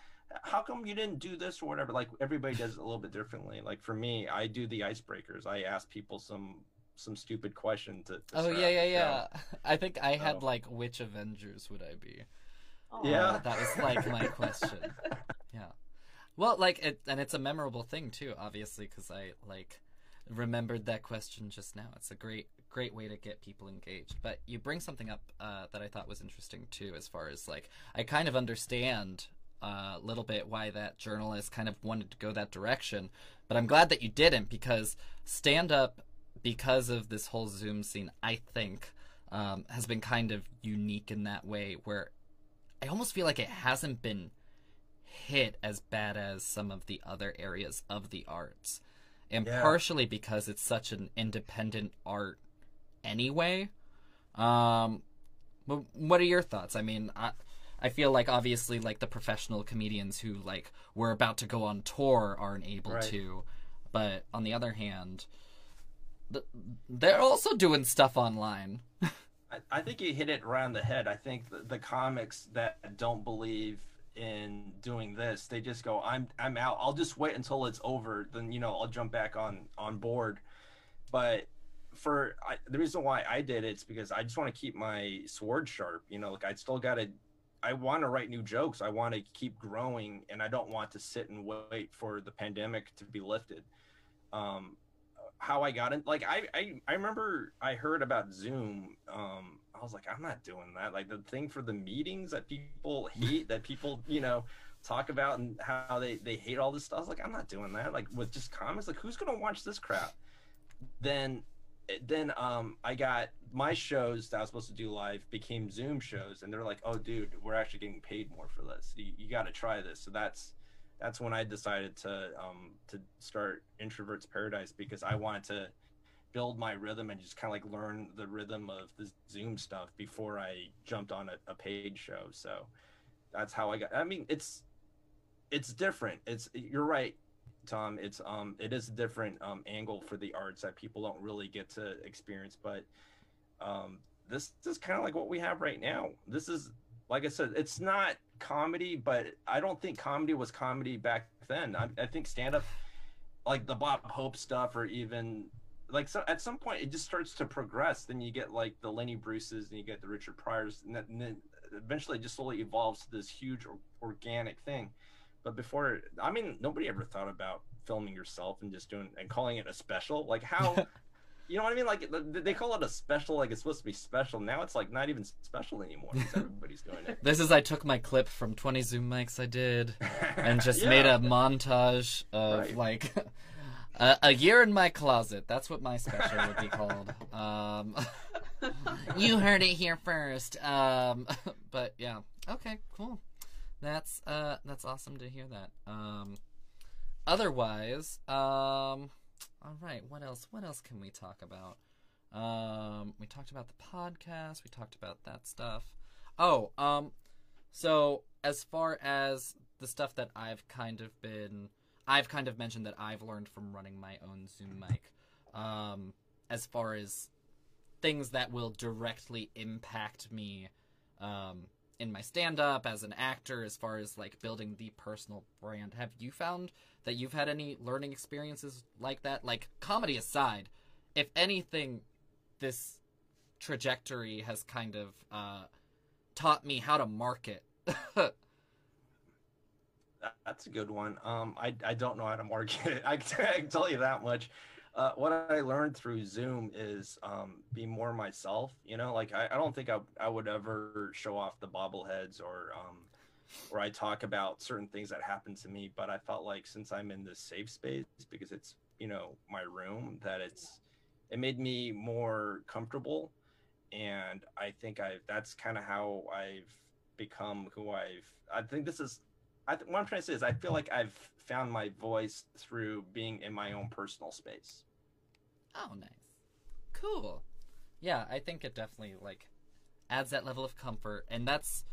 How come you didn't do this or whatever? Like everybody does it a little bit differently. Like for me, I do the icebreakers. I ask people some some stupid question to. to Oh yeah, yeah, yeah. I think I had So- like which Avengers would I be? Aw. Yeah. Uh, that was like my question. Yeah. Well, like it, and it's a memorable thing too, obviously, because I like remembered that question just now. It's a great, great way to get people engaged. But you bring something up uh, that I thought was interesting too, as far as like I kind of understand uh, a little bit why that journalist kind of wanted to go that direction, but I'm glad that you didn't because stand up, because of this whole Zoom scene, I think um, has been kind of unique in that way, where I almost feel like it hasn't been hit as bad as some of the other areas of the arts, and Yeah. partially because it's such an independent art anyway. Um, but what are your thoughts? I mean, I I feel like obviously like the professional comedians who like were about to go on tour aren't able Right. to, but on the other hand, they're also doing stuff online. I, I think you hit it around the head. I think the, the comics that don't believe in doing this, they just go, "I'm I'm out. I'll just wait until it's over. Then you know I'll jump back on on board." But for I, the reason why I did it's because I just want to keep my sword sharp. You know, like I still got to. I want to write new jokes. I want to keep growing, and I don't want to sit and wait for the pandemic to be lifted. Um, how I got in, like I, I, I remember I heard about Zoom. Um, I was like, I'm not doing that. Like the thing for the meetings that people hate, that people, you know, talk about and how they they hate all this stuff. I was like, I'm not doing that. Like with just comments, like who's gonna watch this crap? Then, then um, I got my shows that I was supposed to do live became Zoom shows, and they're like, oh, dude, we're actually getting paid more for this. You, you got to try this. So that's that's when I decided to um, to start Introverts Paradise because I wanted to build my rhythm and just kind of like learn the rhythm of the Zoom stuff before I jumped on a, a paid show. So that's how I got. I mean, it's it's different. It's you're right, Tom. It's um it is a different um angle for the arts that people don't really get to experience, but um this is kind of like what we have right now. This is like I said, it's not comedy, but I don't think comedy was comedy back then. I, I think stand up, like the Bob Hope stuff, or even like so at some point it just starts to progress. Then you get like the Lenny Bruces, and you get the Richard Pryors, and, that, and then eventually it just slowly evolves to this huge or, organic thing. But before, I mean, nobody ever thought about filming yourself and just doing and calling it a special. Like how. You know what I mean? Like they call it a special, like it's supposed to be special. Now it's like not even special anymore because everybody's doing it. This is I took my clip from 20 Zoom mics I did and just Yeah. made a montage of Right. like a, a year in my closet. That's what my special would be called. Um, you heard it here first. Um, but yeah, okay, cool. That's uh, that's awesome to hear that. Um, otherwise, um, all right. What else? What else can we talk about? Um, we talked about the podcast. We talked about that stuff. Oh, um, so as far as the stuff that I've kind of been, I've kind of mentioned that I've learned from running my own Zoom mic. Um, as far as things that will directly impact me, um, in my stand up as an actor, as far as like building the personal brand. Have you found that you've had any learning experiences like that? Like comedy aside, if anything, this trajectory has kind of uh, taught me how to market. That's a good one. Um, I, I don't know how to market it. I can, I can tell you that much. Uh, what I learned through Zoom is um, be more myself. You know, like I, I don't think I, I would ever show off the bobbleheads or um, or I talk about certain things that happened to me. But I felt like since I'm in this safe space because it's you know my room that it's it made me more comfortable, and I think I that's kind of how I've become who I've. I think this is I th- what I'm trying to say is I feel like I've found my voice through being in my own personal space. oh, nice, cool. Yeah, I think it definitely like adds that level of comfort, and that's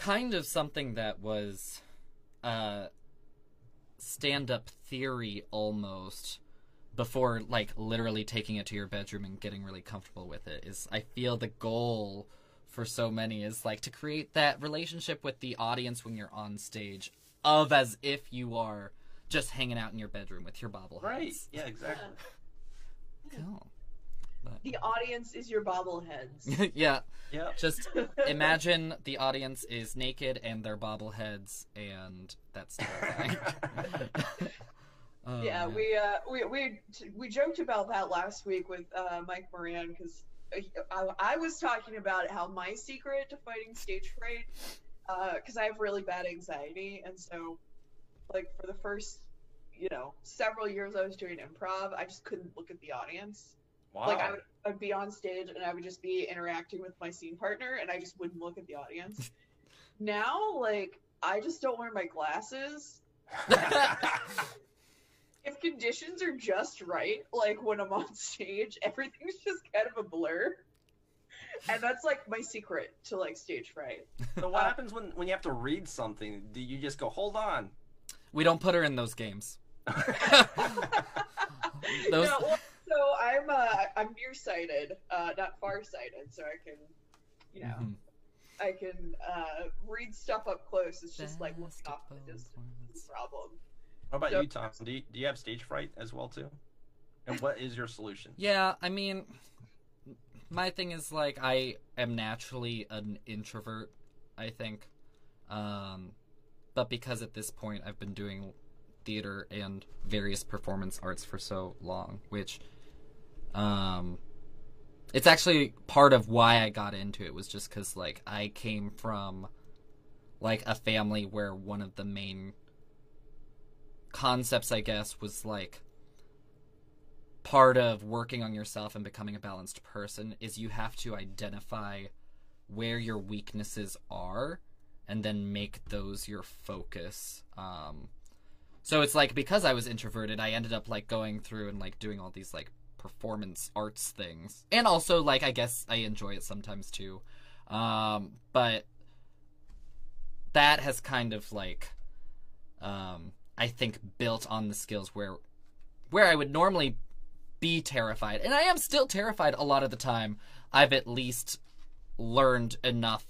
kind of something that was uh stand-up theory almost before like literally taking it to your bedroom and getting really comfortable with it is i feel the goal for so many is like to create that relationship with the audience when you're on stage of as if you are just hanging out in your bedroom with your bobbleheads Right. Yeah, exactly. cool The audience is your bobbleheads. yeah Yeah. just imagine the audience is naked and they're bobbleheads and that's terrifying Oh, yeah, man. we uh we we we joked about that last week with uh, Mike Moran because I, I was talking about how my secret to fighting stage fright because I have really bad anxiety and so like for the first you know several years I was doing improv I just couldn't look at the audience Wow. Like I would, I'd be on stage and I would just be interacting with my scene partner and I just wouldn't look at the audience. now, like I just don't wear my glasses. If conditions are just right, like when I'm on stage, everything's just kind of a blur. And that's like my secret to like stage fright. so what happens when when you have to read something? Do you just go, hold on? We don't put her in those games. Those- No, well, so I'm uh I'm nearsighted, uh not farsighted, so I can you know Mhm. I can uh read stuff up close. It's just like looking off in the distance problem. What about So- you, Tom? Do you, do you have stage fright as well too? And what is your solution? Yeah, I mean, my thing is like I am naturally an introvert. I think, um, but because at this point I've been doing theater and various performance arts for so long, which, um, it's actually part of why I got into it was just because like I came from like a family where one of the main concepts I guess was like part of working on yourself and becoming a balanced person is you have to identify where your weaknesses are and then make those your focus. Um so it's like because i was introverted i ended up like going through and like doing all these like performance arts things. And also like i guess i enjoy it sometimes too. Um but that has kind of like um i think built on the skills where where i would normally be terrified. And i am still terrified a lot of the time. I've at least learned enough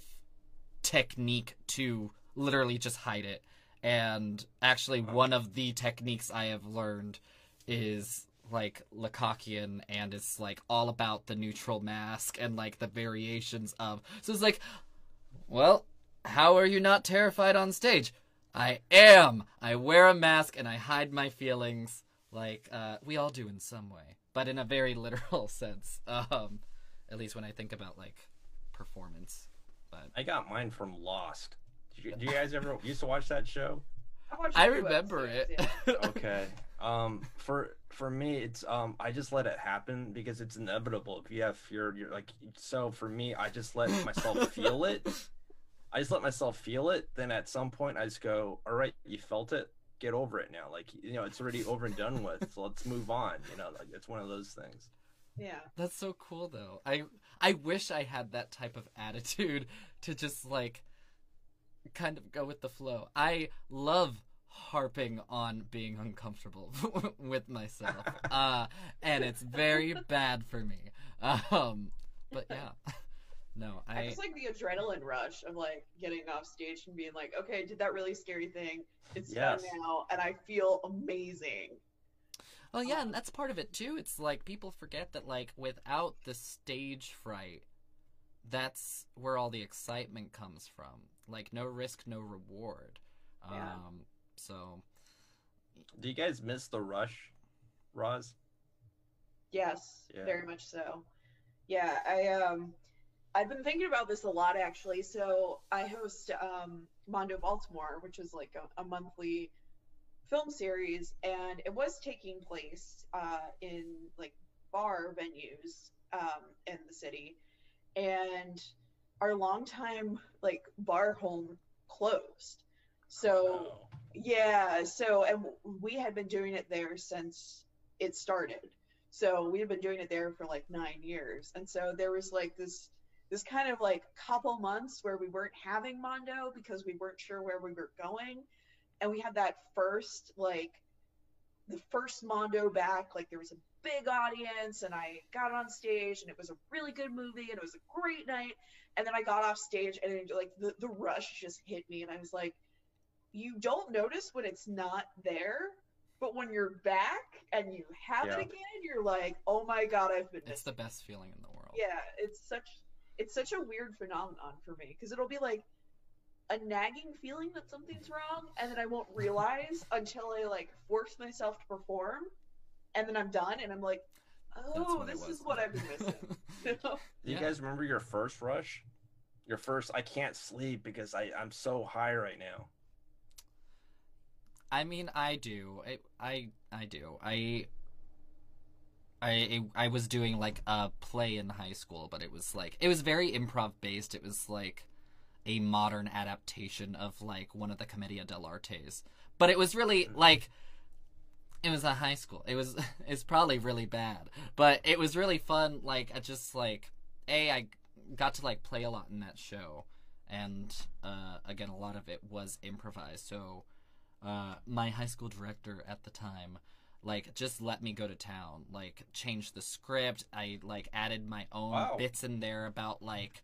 technique to literally just hide it. And actually one of the techniques i have learned is like Lecoqian and it's like all about the neutral mask and like the variations of so it's like well how are you not terrified on stage i am i wear a mask and i hide my feelings like uh, we all do in some way but in a very literal sense um, at least when i think about like performance but I got mine from Lost. Did you, do you guys ever used to watch that show? Watched i a remember episodes, it yeah. Okay. um, for for me, it's um, I just let it happen because it's inevitable. If you have fear, you're like so. For me, I just let myself feel it. I just let myself feel it. Then at some point, I just go, "All right, you felt it. Get over it now. Like you know, it's already over and done with. So let's move on. You know, like it's one of those things." yeah. That's so cool though. I I wish I had that type of attitude to just like kind of go with the flow. I love harping on being uncomfortable with myself. Uh and it's very bad for me. Um but yeah. No, I I just like the adrenaline rush of like getting off stage and being like, okay, did that really scary thing? It's Yes. done now, and I feel amazing. Well, yeah, and that's part of it too. It's like people forget that like without the stage fright, that's where all the excitement comes from. Like no risk, no reward. Yeah. Um so Do you guys miss the rush, Roz? Yes, Yeah. very much so. Yeah, I um I've been thinking about this a lot actually. So I host um Mondo Baltimore, which is like a, a monthly film series, and it was taking place uh in like bar venues um in the city. And our longtime like bar home closed. So Oh. yeah, so and we had been doing it there since it started. So we had been doing it there for like nine years, and so there was like this this kind of like couple months where we weren't having Mondo because we weren't sure where we were going, and we had that first like the first Mondo back. Like there was a big audience, and I got on stage, and it was a really good movie, and it was a great night. And then I got off stage, and it, like the the rush just hit me, and I was like you don't notice when it's not there, but when you're back and you have Yeah. it again, you're like, "Oh my god, I've been it's the best feeling in the world. Yeah, it's such it's such a weird phenomenon for me because it'll be like a nagging feeling that something's wrong, and then I won't realize until I like force myself to perform, and then I'm done, and I'm like, That's "Oh, this was. is what I've been missing." You? Do you Yeah. guys remember your first rush? Your first, I can't sleep because I I'm so high right now. I mean, I do. I, I, I do. I. I I was doing like a play in high school, but it was like it was very improv based. It was like a modern adaptation of like one of the Commedia dell'artes. But it was really mm. like it was a high school. It was it's probably really bad, but it was really fun. Like I just like a I got to like play a lot in that show, and uh, again a lot of it was improvised. So uh, my high school director at the time like just let me go to town like change the script i like added my own Wow. bits in there about like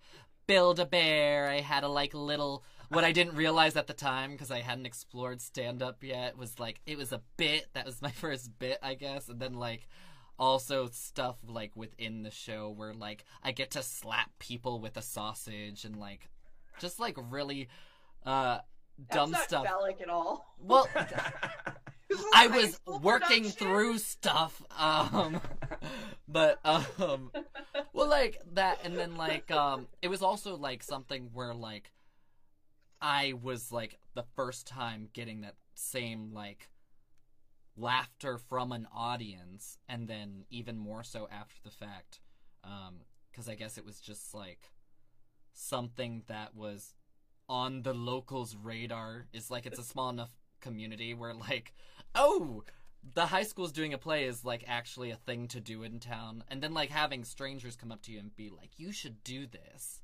build a bear i had a like little what i didn't realize at the time because i hadn't explored stand up yet was like it was a bit that was my first bit i guess and then like also stuff like within the show where like i get to slap people with a sausage and like just like really uh That's dumb not stuff phallic at all. well I was working production. through stuff, um, but um, well, like that, and then like um, it was also like something where like I was like the first time getting that same like laughter from an audience, and then even more so after the fact, um, because I guess it was just like something that was on the locals' radar. Is like it's a small enough community where like oh the high school's doing a play is like actually a thing to do in town and then like having strangers come up to you and be like you should do this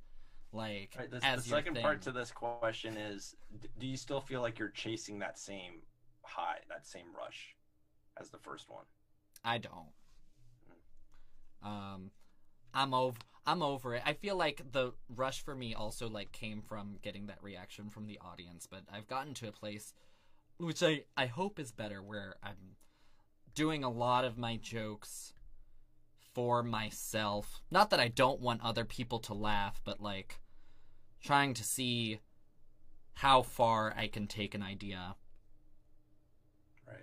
like Right, the, as the second part to this question is do you still feel like you're chasing that same high that same rush as the first one? I don't. Um i'm over i'm over it. I feel like the rush for me also like came from getting that reaction from the audience but i've gotten to a place which i i hope is better where i'm doing a lot of my jokes for myself. Not that I don't want other people to laugh, but like trying to see how far I can take an idea. right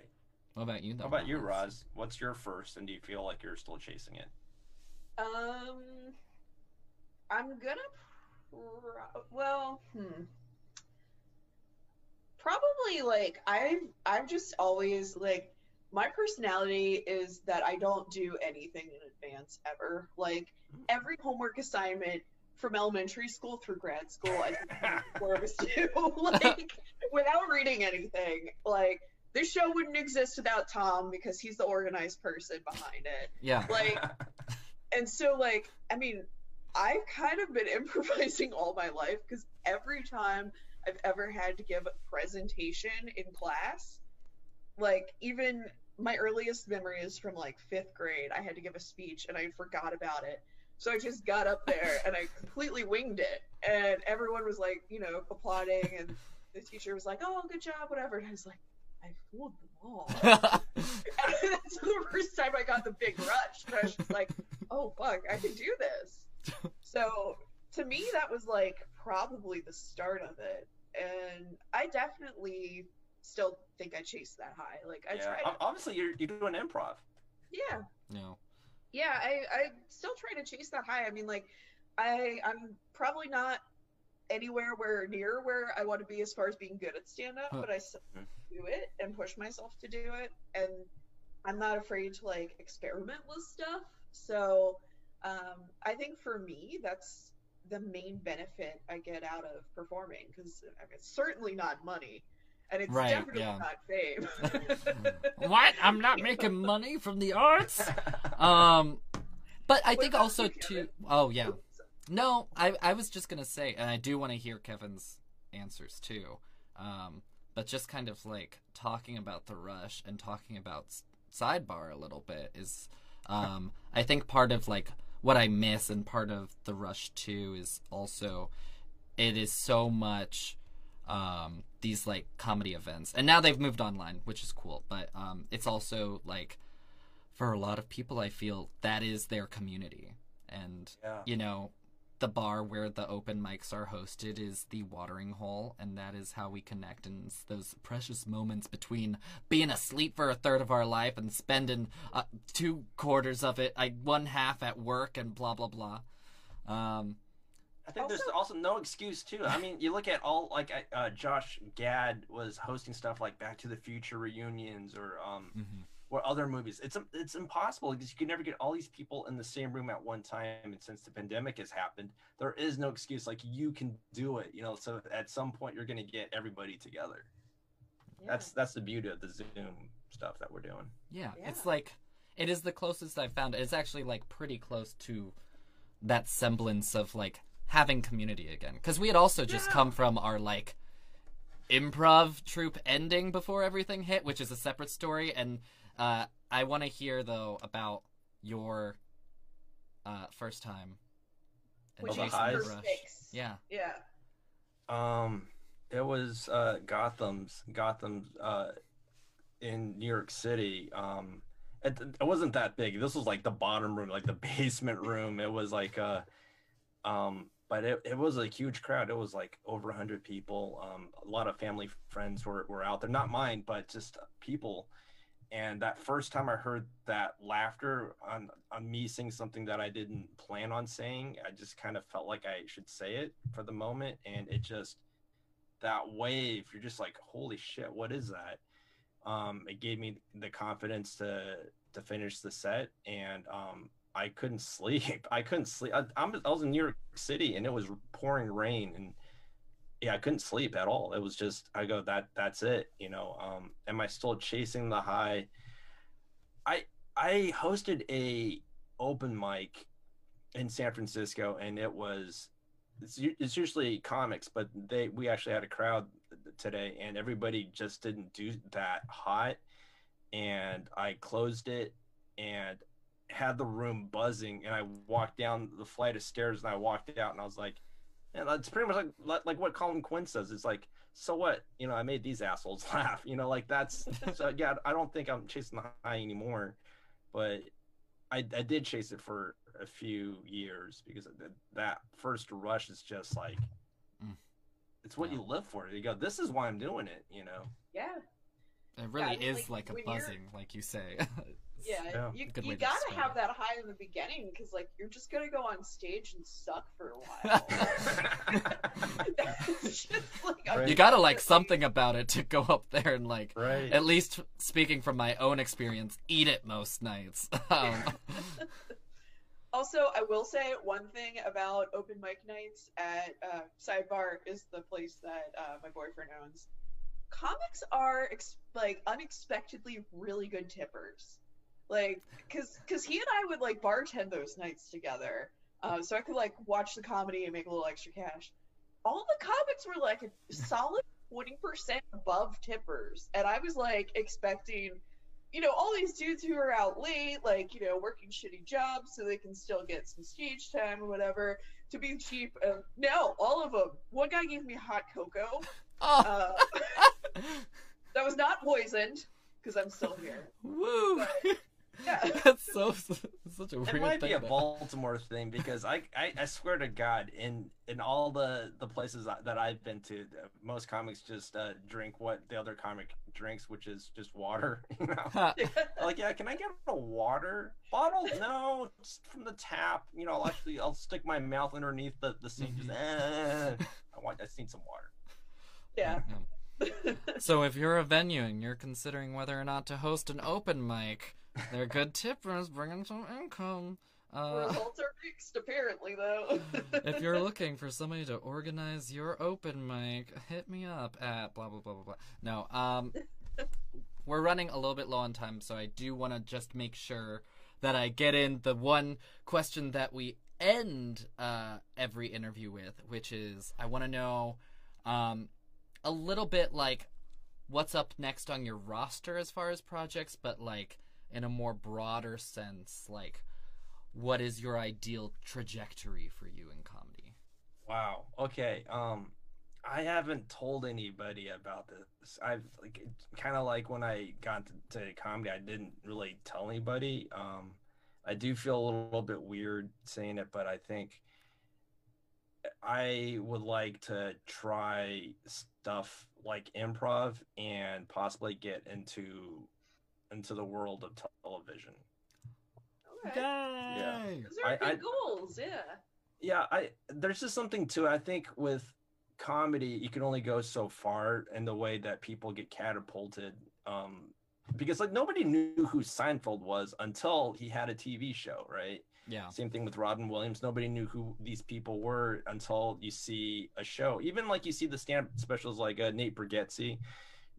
What about you though? how about you Roz? Roz what's your first and do you feel like you're still chasing it Um, I'm gonna. Pro- well, hmm. Probably like I've I've just always like my personality is that I don't do anything in advance ever. Like every homework assignment from elementary school through grad school, I think four of us do. like without reading anything. Like this show wouldn't exist without Tom because he's the organized person behind it Yeah. like and so like i mean i've kind of been improvising all my life because every time i've ever had to give a presentation in class like even my earliest memory is from like fifth grade i had to give a speech and i forgot about it so i just got up there and i completely winged it and everyone was like you know applauding and the teacher was like oh good job whatever and i was like i fooled them all and that's the first time I got the big rush. And I was just like, oh fuck, I can do this. So to me, that was like probably the start of it. And I definitely still think I chased that high. Like I yeah tried. obviously you're, you're doing improv yeah, no. Yeah. I I still try to chase that high. I mean, like I I'm probably not anywhere where near where I want to be as far as being good at stand up, Huh. but I still do it and push myself to do it and I'm not afraid to like experiment with stuff. So um, I think for me that's the main benefit I get out of performing because I mean, it's certainly not money and it's Right, definitely yeah. not fame. what? I'm not making money from the arts. Um, but I What think also you, too. Oh yeah. No, I I was just gonna say, and I do want to hear Kevin's answers too. Um, but just kind of like talking about the rush and talking about sidebar a little bit is, um, I think part of like what I miss and part of the rush too is also, it is so much, um, these like comedy events, and now they've moved online, which is cool. But um, it's also like, for a lot of people, I feel that is their community, and yeah you know, the bar where the open mics are hosted is the watering hole, and that is how we connect. And those precious moments between being asleep for a third of our life and spending uh, two quarters of it, like one half at work, and blah blah blah. Um, I think there's Also- also no excuse too. I mean, you look at all like uh, Josh Gad was hosting stuff like Back to the Future reunions or um, mhm. or other movies. It's it's impossible because you can never get all these people in the same room at one time. And since the pandemic has happened, there is no excuse. Like you can do it, you know. So at some point, you're going to get everybody together. Yeah. That's that's the beauty of the Zoom stuff that we're doing. Yeah, Yeah. it's like it is the closest I've found. It's actually like pretty close to that semblance of like having community again. Because we had also just Yeah. come from our like improv troupe ending before everything hit, which is a separate story. And uh, I want to hear though about your uh, first time. Which the is Jason Rush. Yeah. Yeah. Um, it was uh, Gotham's Gotham's uh, in New York City. Um, it, it wasn't that big. This was like the bottom room, like the basement room. It was like uh, um, but it, it was a huge crowd. It was like over a hundred people. Um, a lot of family friends were, were out there. Not mine, but just people. And that first time I heard that laughter on on me saying something that I didn't plan on saying, I just kind of felt like I should say it for the moment. And it just that wave, you're just like, holy shit, what is that? Um, it gave me the confidence to to finish the set, and um, I couldn't sleep. I couldn't sleep. I, I was in New York City, and it was pouring rain, and yeah, I couldn't sleep at all. It was just I go that that's it, you know. Um, am I still chasing the high? I I hosted a open mic in San Francisco, and it was it's, it's usually comics, but they we actually had a crowd today, and everybody just didn't do that hot. And I closed it and had the room buzzing, and I walked down the flight of stairs, and I walked out, and I was like, and that's pretty much like like, like what Colin Quinn says. It's like, so what? You know, I made these assholes laugh. You know, like that's so yeah. I don't think I'm chasing the high anymore, but I I did chase it for a few years because that first rush is just like Mm. it's what Yeah. you live for. You go, this is why I'm doing it. You know. Yeah. It really I mean, is like, like, a when you're- buzzing, like you say. Yeah, Yeah. you, you gotta describe have it. that high in the beginning because like you're just gonna go on stage and suck for a while. Just, like, Right. you gotta like something about it to go up there and like right. at least speaking from my own experience eat it most nights um, Also, I will say one thing about open mic nights at uh, Sidebar is the place that uh, my boyfriend owns. Comics are ex- like unexpectedly really good tippers, like because because he and I would like bartend those nights together, uh, so I could like watch the comedy and make a little extra cash. All the comics were like a solid twenty percent above tippers, and I was like expecting you know, all these dudes who are out late, like, you know, working shitty jobs so they can still get some stage time or whatever, to be cheap. Um, no, all of them. One guy gave me hot cocoa. oh, Uh, that was not poisoned, because I'm still here. woo Yeah. that's so such a It might thing be a to- Baltimore thing because I, I, I swear to God, in in all the the places that I've been to, uh, most comics just uh, drink what the other comic drinks, which is just water. You know, like yeah, can I get a water bottle? No, just from the tap. You know, I'll actually I'll stick my mouth underneath the the sink. Just eh, I want I just need some water. Yeah. so if you're a venue and you're considering whether or not to host an open mic they're good tippers bringing some income uh, Results are mixed, apparently, though. if you're looking for somebody to organize your open mic, hit me up at blah blah blah blah blah. No, um, we're running a little bit low on time, so I do want to just make sure that I get in the one question that we end uh, every interview with, which is I want to know um, a little bit like what's up next on your roster as far as projects, but like in a more broader sense, like what is your ideal trajectory for you in comedy? Wow. Okay. Um, I haven't told anybody about this. I've like kind of like when I got to, to comedy, I didn't really tell anybody. Um, I do feel a little bit weird saying it, but I think I would like to try stuff like improv and possibly get into into the world of television. Okay. Yay! Those are I- good I- goals, yeah. yeah i there's just something to it i think with comedy you can only go so far in the way that people get catapulted um because like nobody knew who Seinfeld was until he had a TV show, right? Yeah. Same thing with Robin Williams. Nobody knew who these people were until you see a show. Even like you see the stand specials like uh, Nate Bargatze.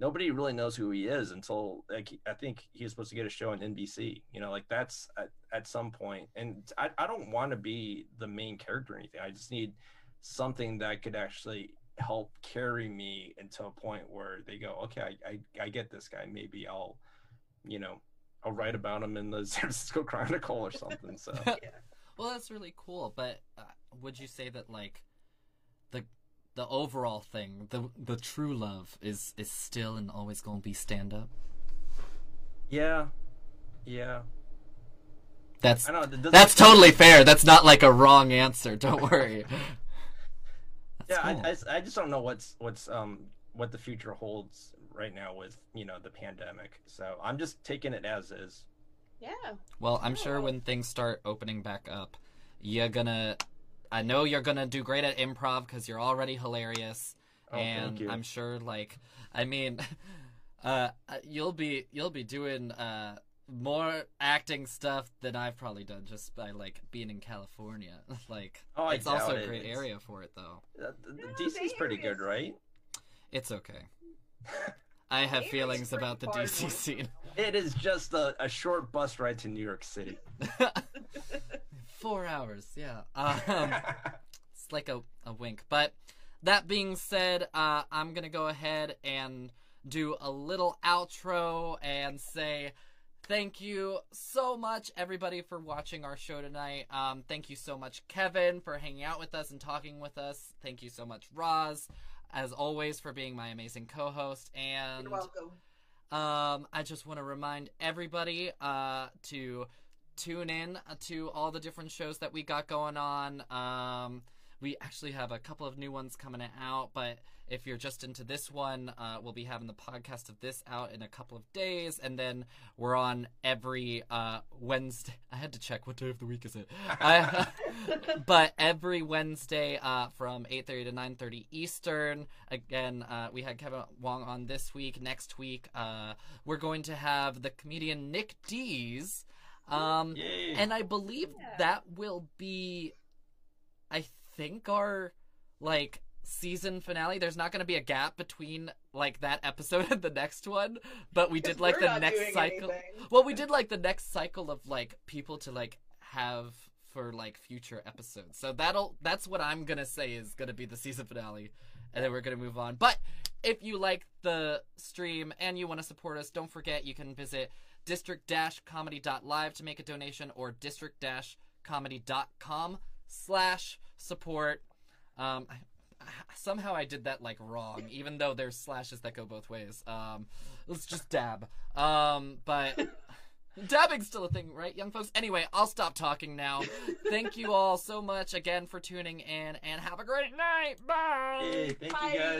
Nobody really knows who he is until like I think he was supposed to get a show on NBC. You know, like that's at, at some point. And I, I don't want to be the main character or anything. I just need something that could actually help carry me into a point where they go, okay, I, I, I get this guy. Maybe I'll, you know, I'll write about him in the San Francisco Chronicle or something. So well, that's really cool. But uh, would you say that like the the overall thing, the the true love is is still and always going to be stand up? yeah, yeah. That's I know. does that's that- totally fair. That's not like a wrong answer. Don't worry. Yeah, That's I, cool. I s- I just don't know what's what's um what the future holds right now with you know the pandemic. So I'm just taking it as is. Yeah. Well, I'm sure when things start opening back up, you're gonna. I know you're gonna do great at improv because you're already hilarious, Oh, and thank you. I'm sure, like, I mean, uh, you'll be you'll be doing uh more acting stuff than I've probably done just by like being in California. like, Oh, it's also a great It's- area for it, though. Uh, th- th- No, DC's pretty good, right? It's okay. I have Bay feelings about the DC scene. It is just a, a short bus ride to New York City. Four hours, yeah. Um, It's like a, a wink. But that being said, uh, I'm going to go ahead and do a little outro and say thank you so much, everybody, for watching our show tonight. Um, thank you so much, Kevin, for hanging out with us and talking with us. Thank you so much, Roz, as always, for being my amazing co host. And You're welcome. um, I just want to remind everybody uh, to tune in to all the different shows that we got going on. Um, we actually have a couple of new ones coming out, but if you're just into this one, uh, we'll be having the podcast of this out in a couple of days, and then we're on every uh, Wednesday. I had to check what day of the week is it. I, but every Wednesday uh, from 8:30 to 9:30 Eastern. Again, uh, we had Kevin Wong on this week. Next week, uh, we're going to have the comedian Nick Dees. Um, Yay! and I believe Yeah. that will be, I think, our like season finale. There's not going to be a gap between like that episode and the next one, but we did like the next cycle. anything. Well, we did like the next cycle of like people to like have for like future episodes. So that'll that's what I'm gonna say is gonna be the season finale, and then we're gonna move on. But if you like the stream and you want to support us, don't forget you can visit district-comedy.live to make a donation or district-comedy.com slash support. Um, I, I- somehow I did that like wrong, even though there's slashes that go both ways. Um, let's just dab. Um, but dabbing's still a thing, right, young folks? Anyway, I'll stop talking now. Thank you all so much again for tuning in, and have a great night. Bye. Yay, thank Bye. you guys.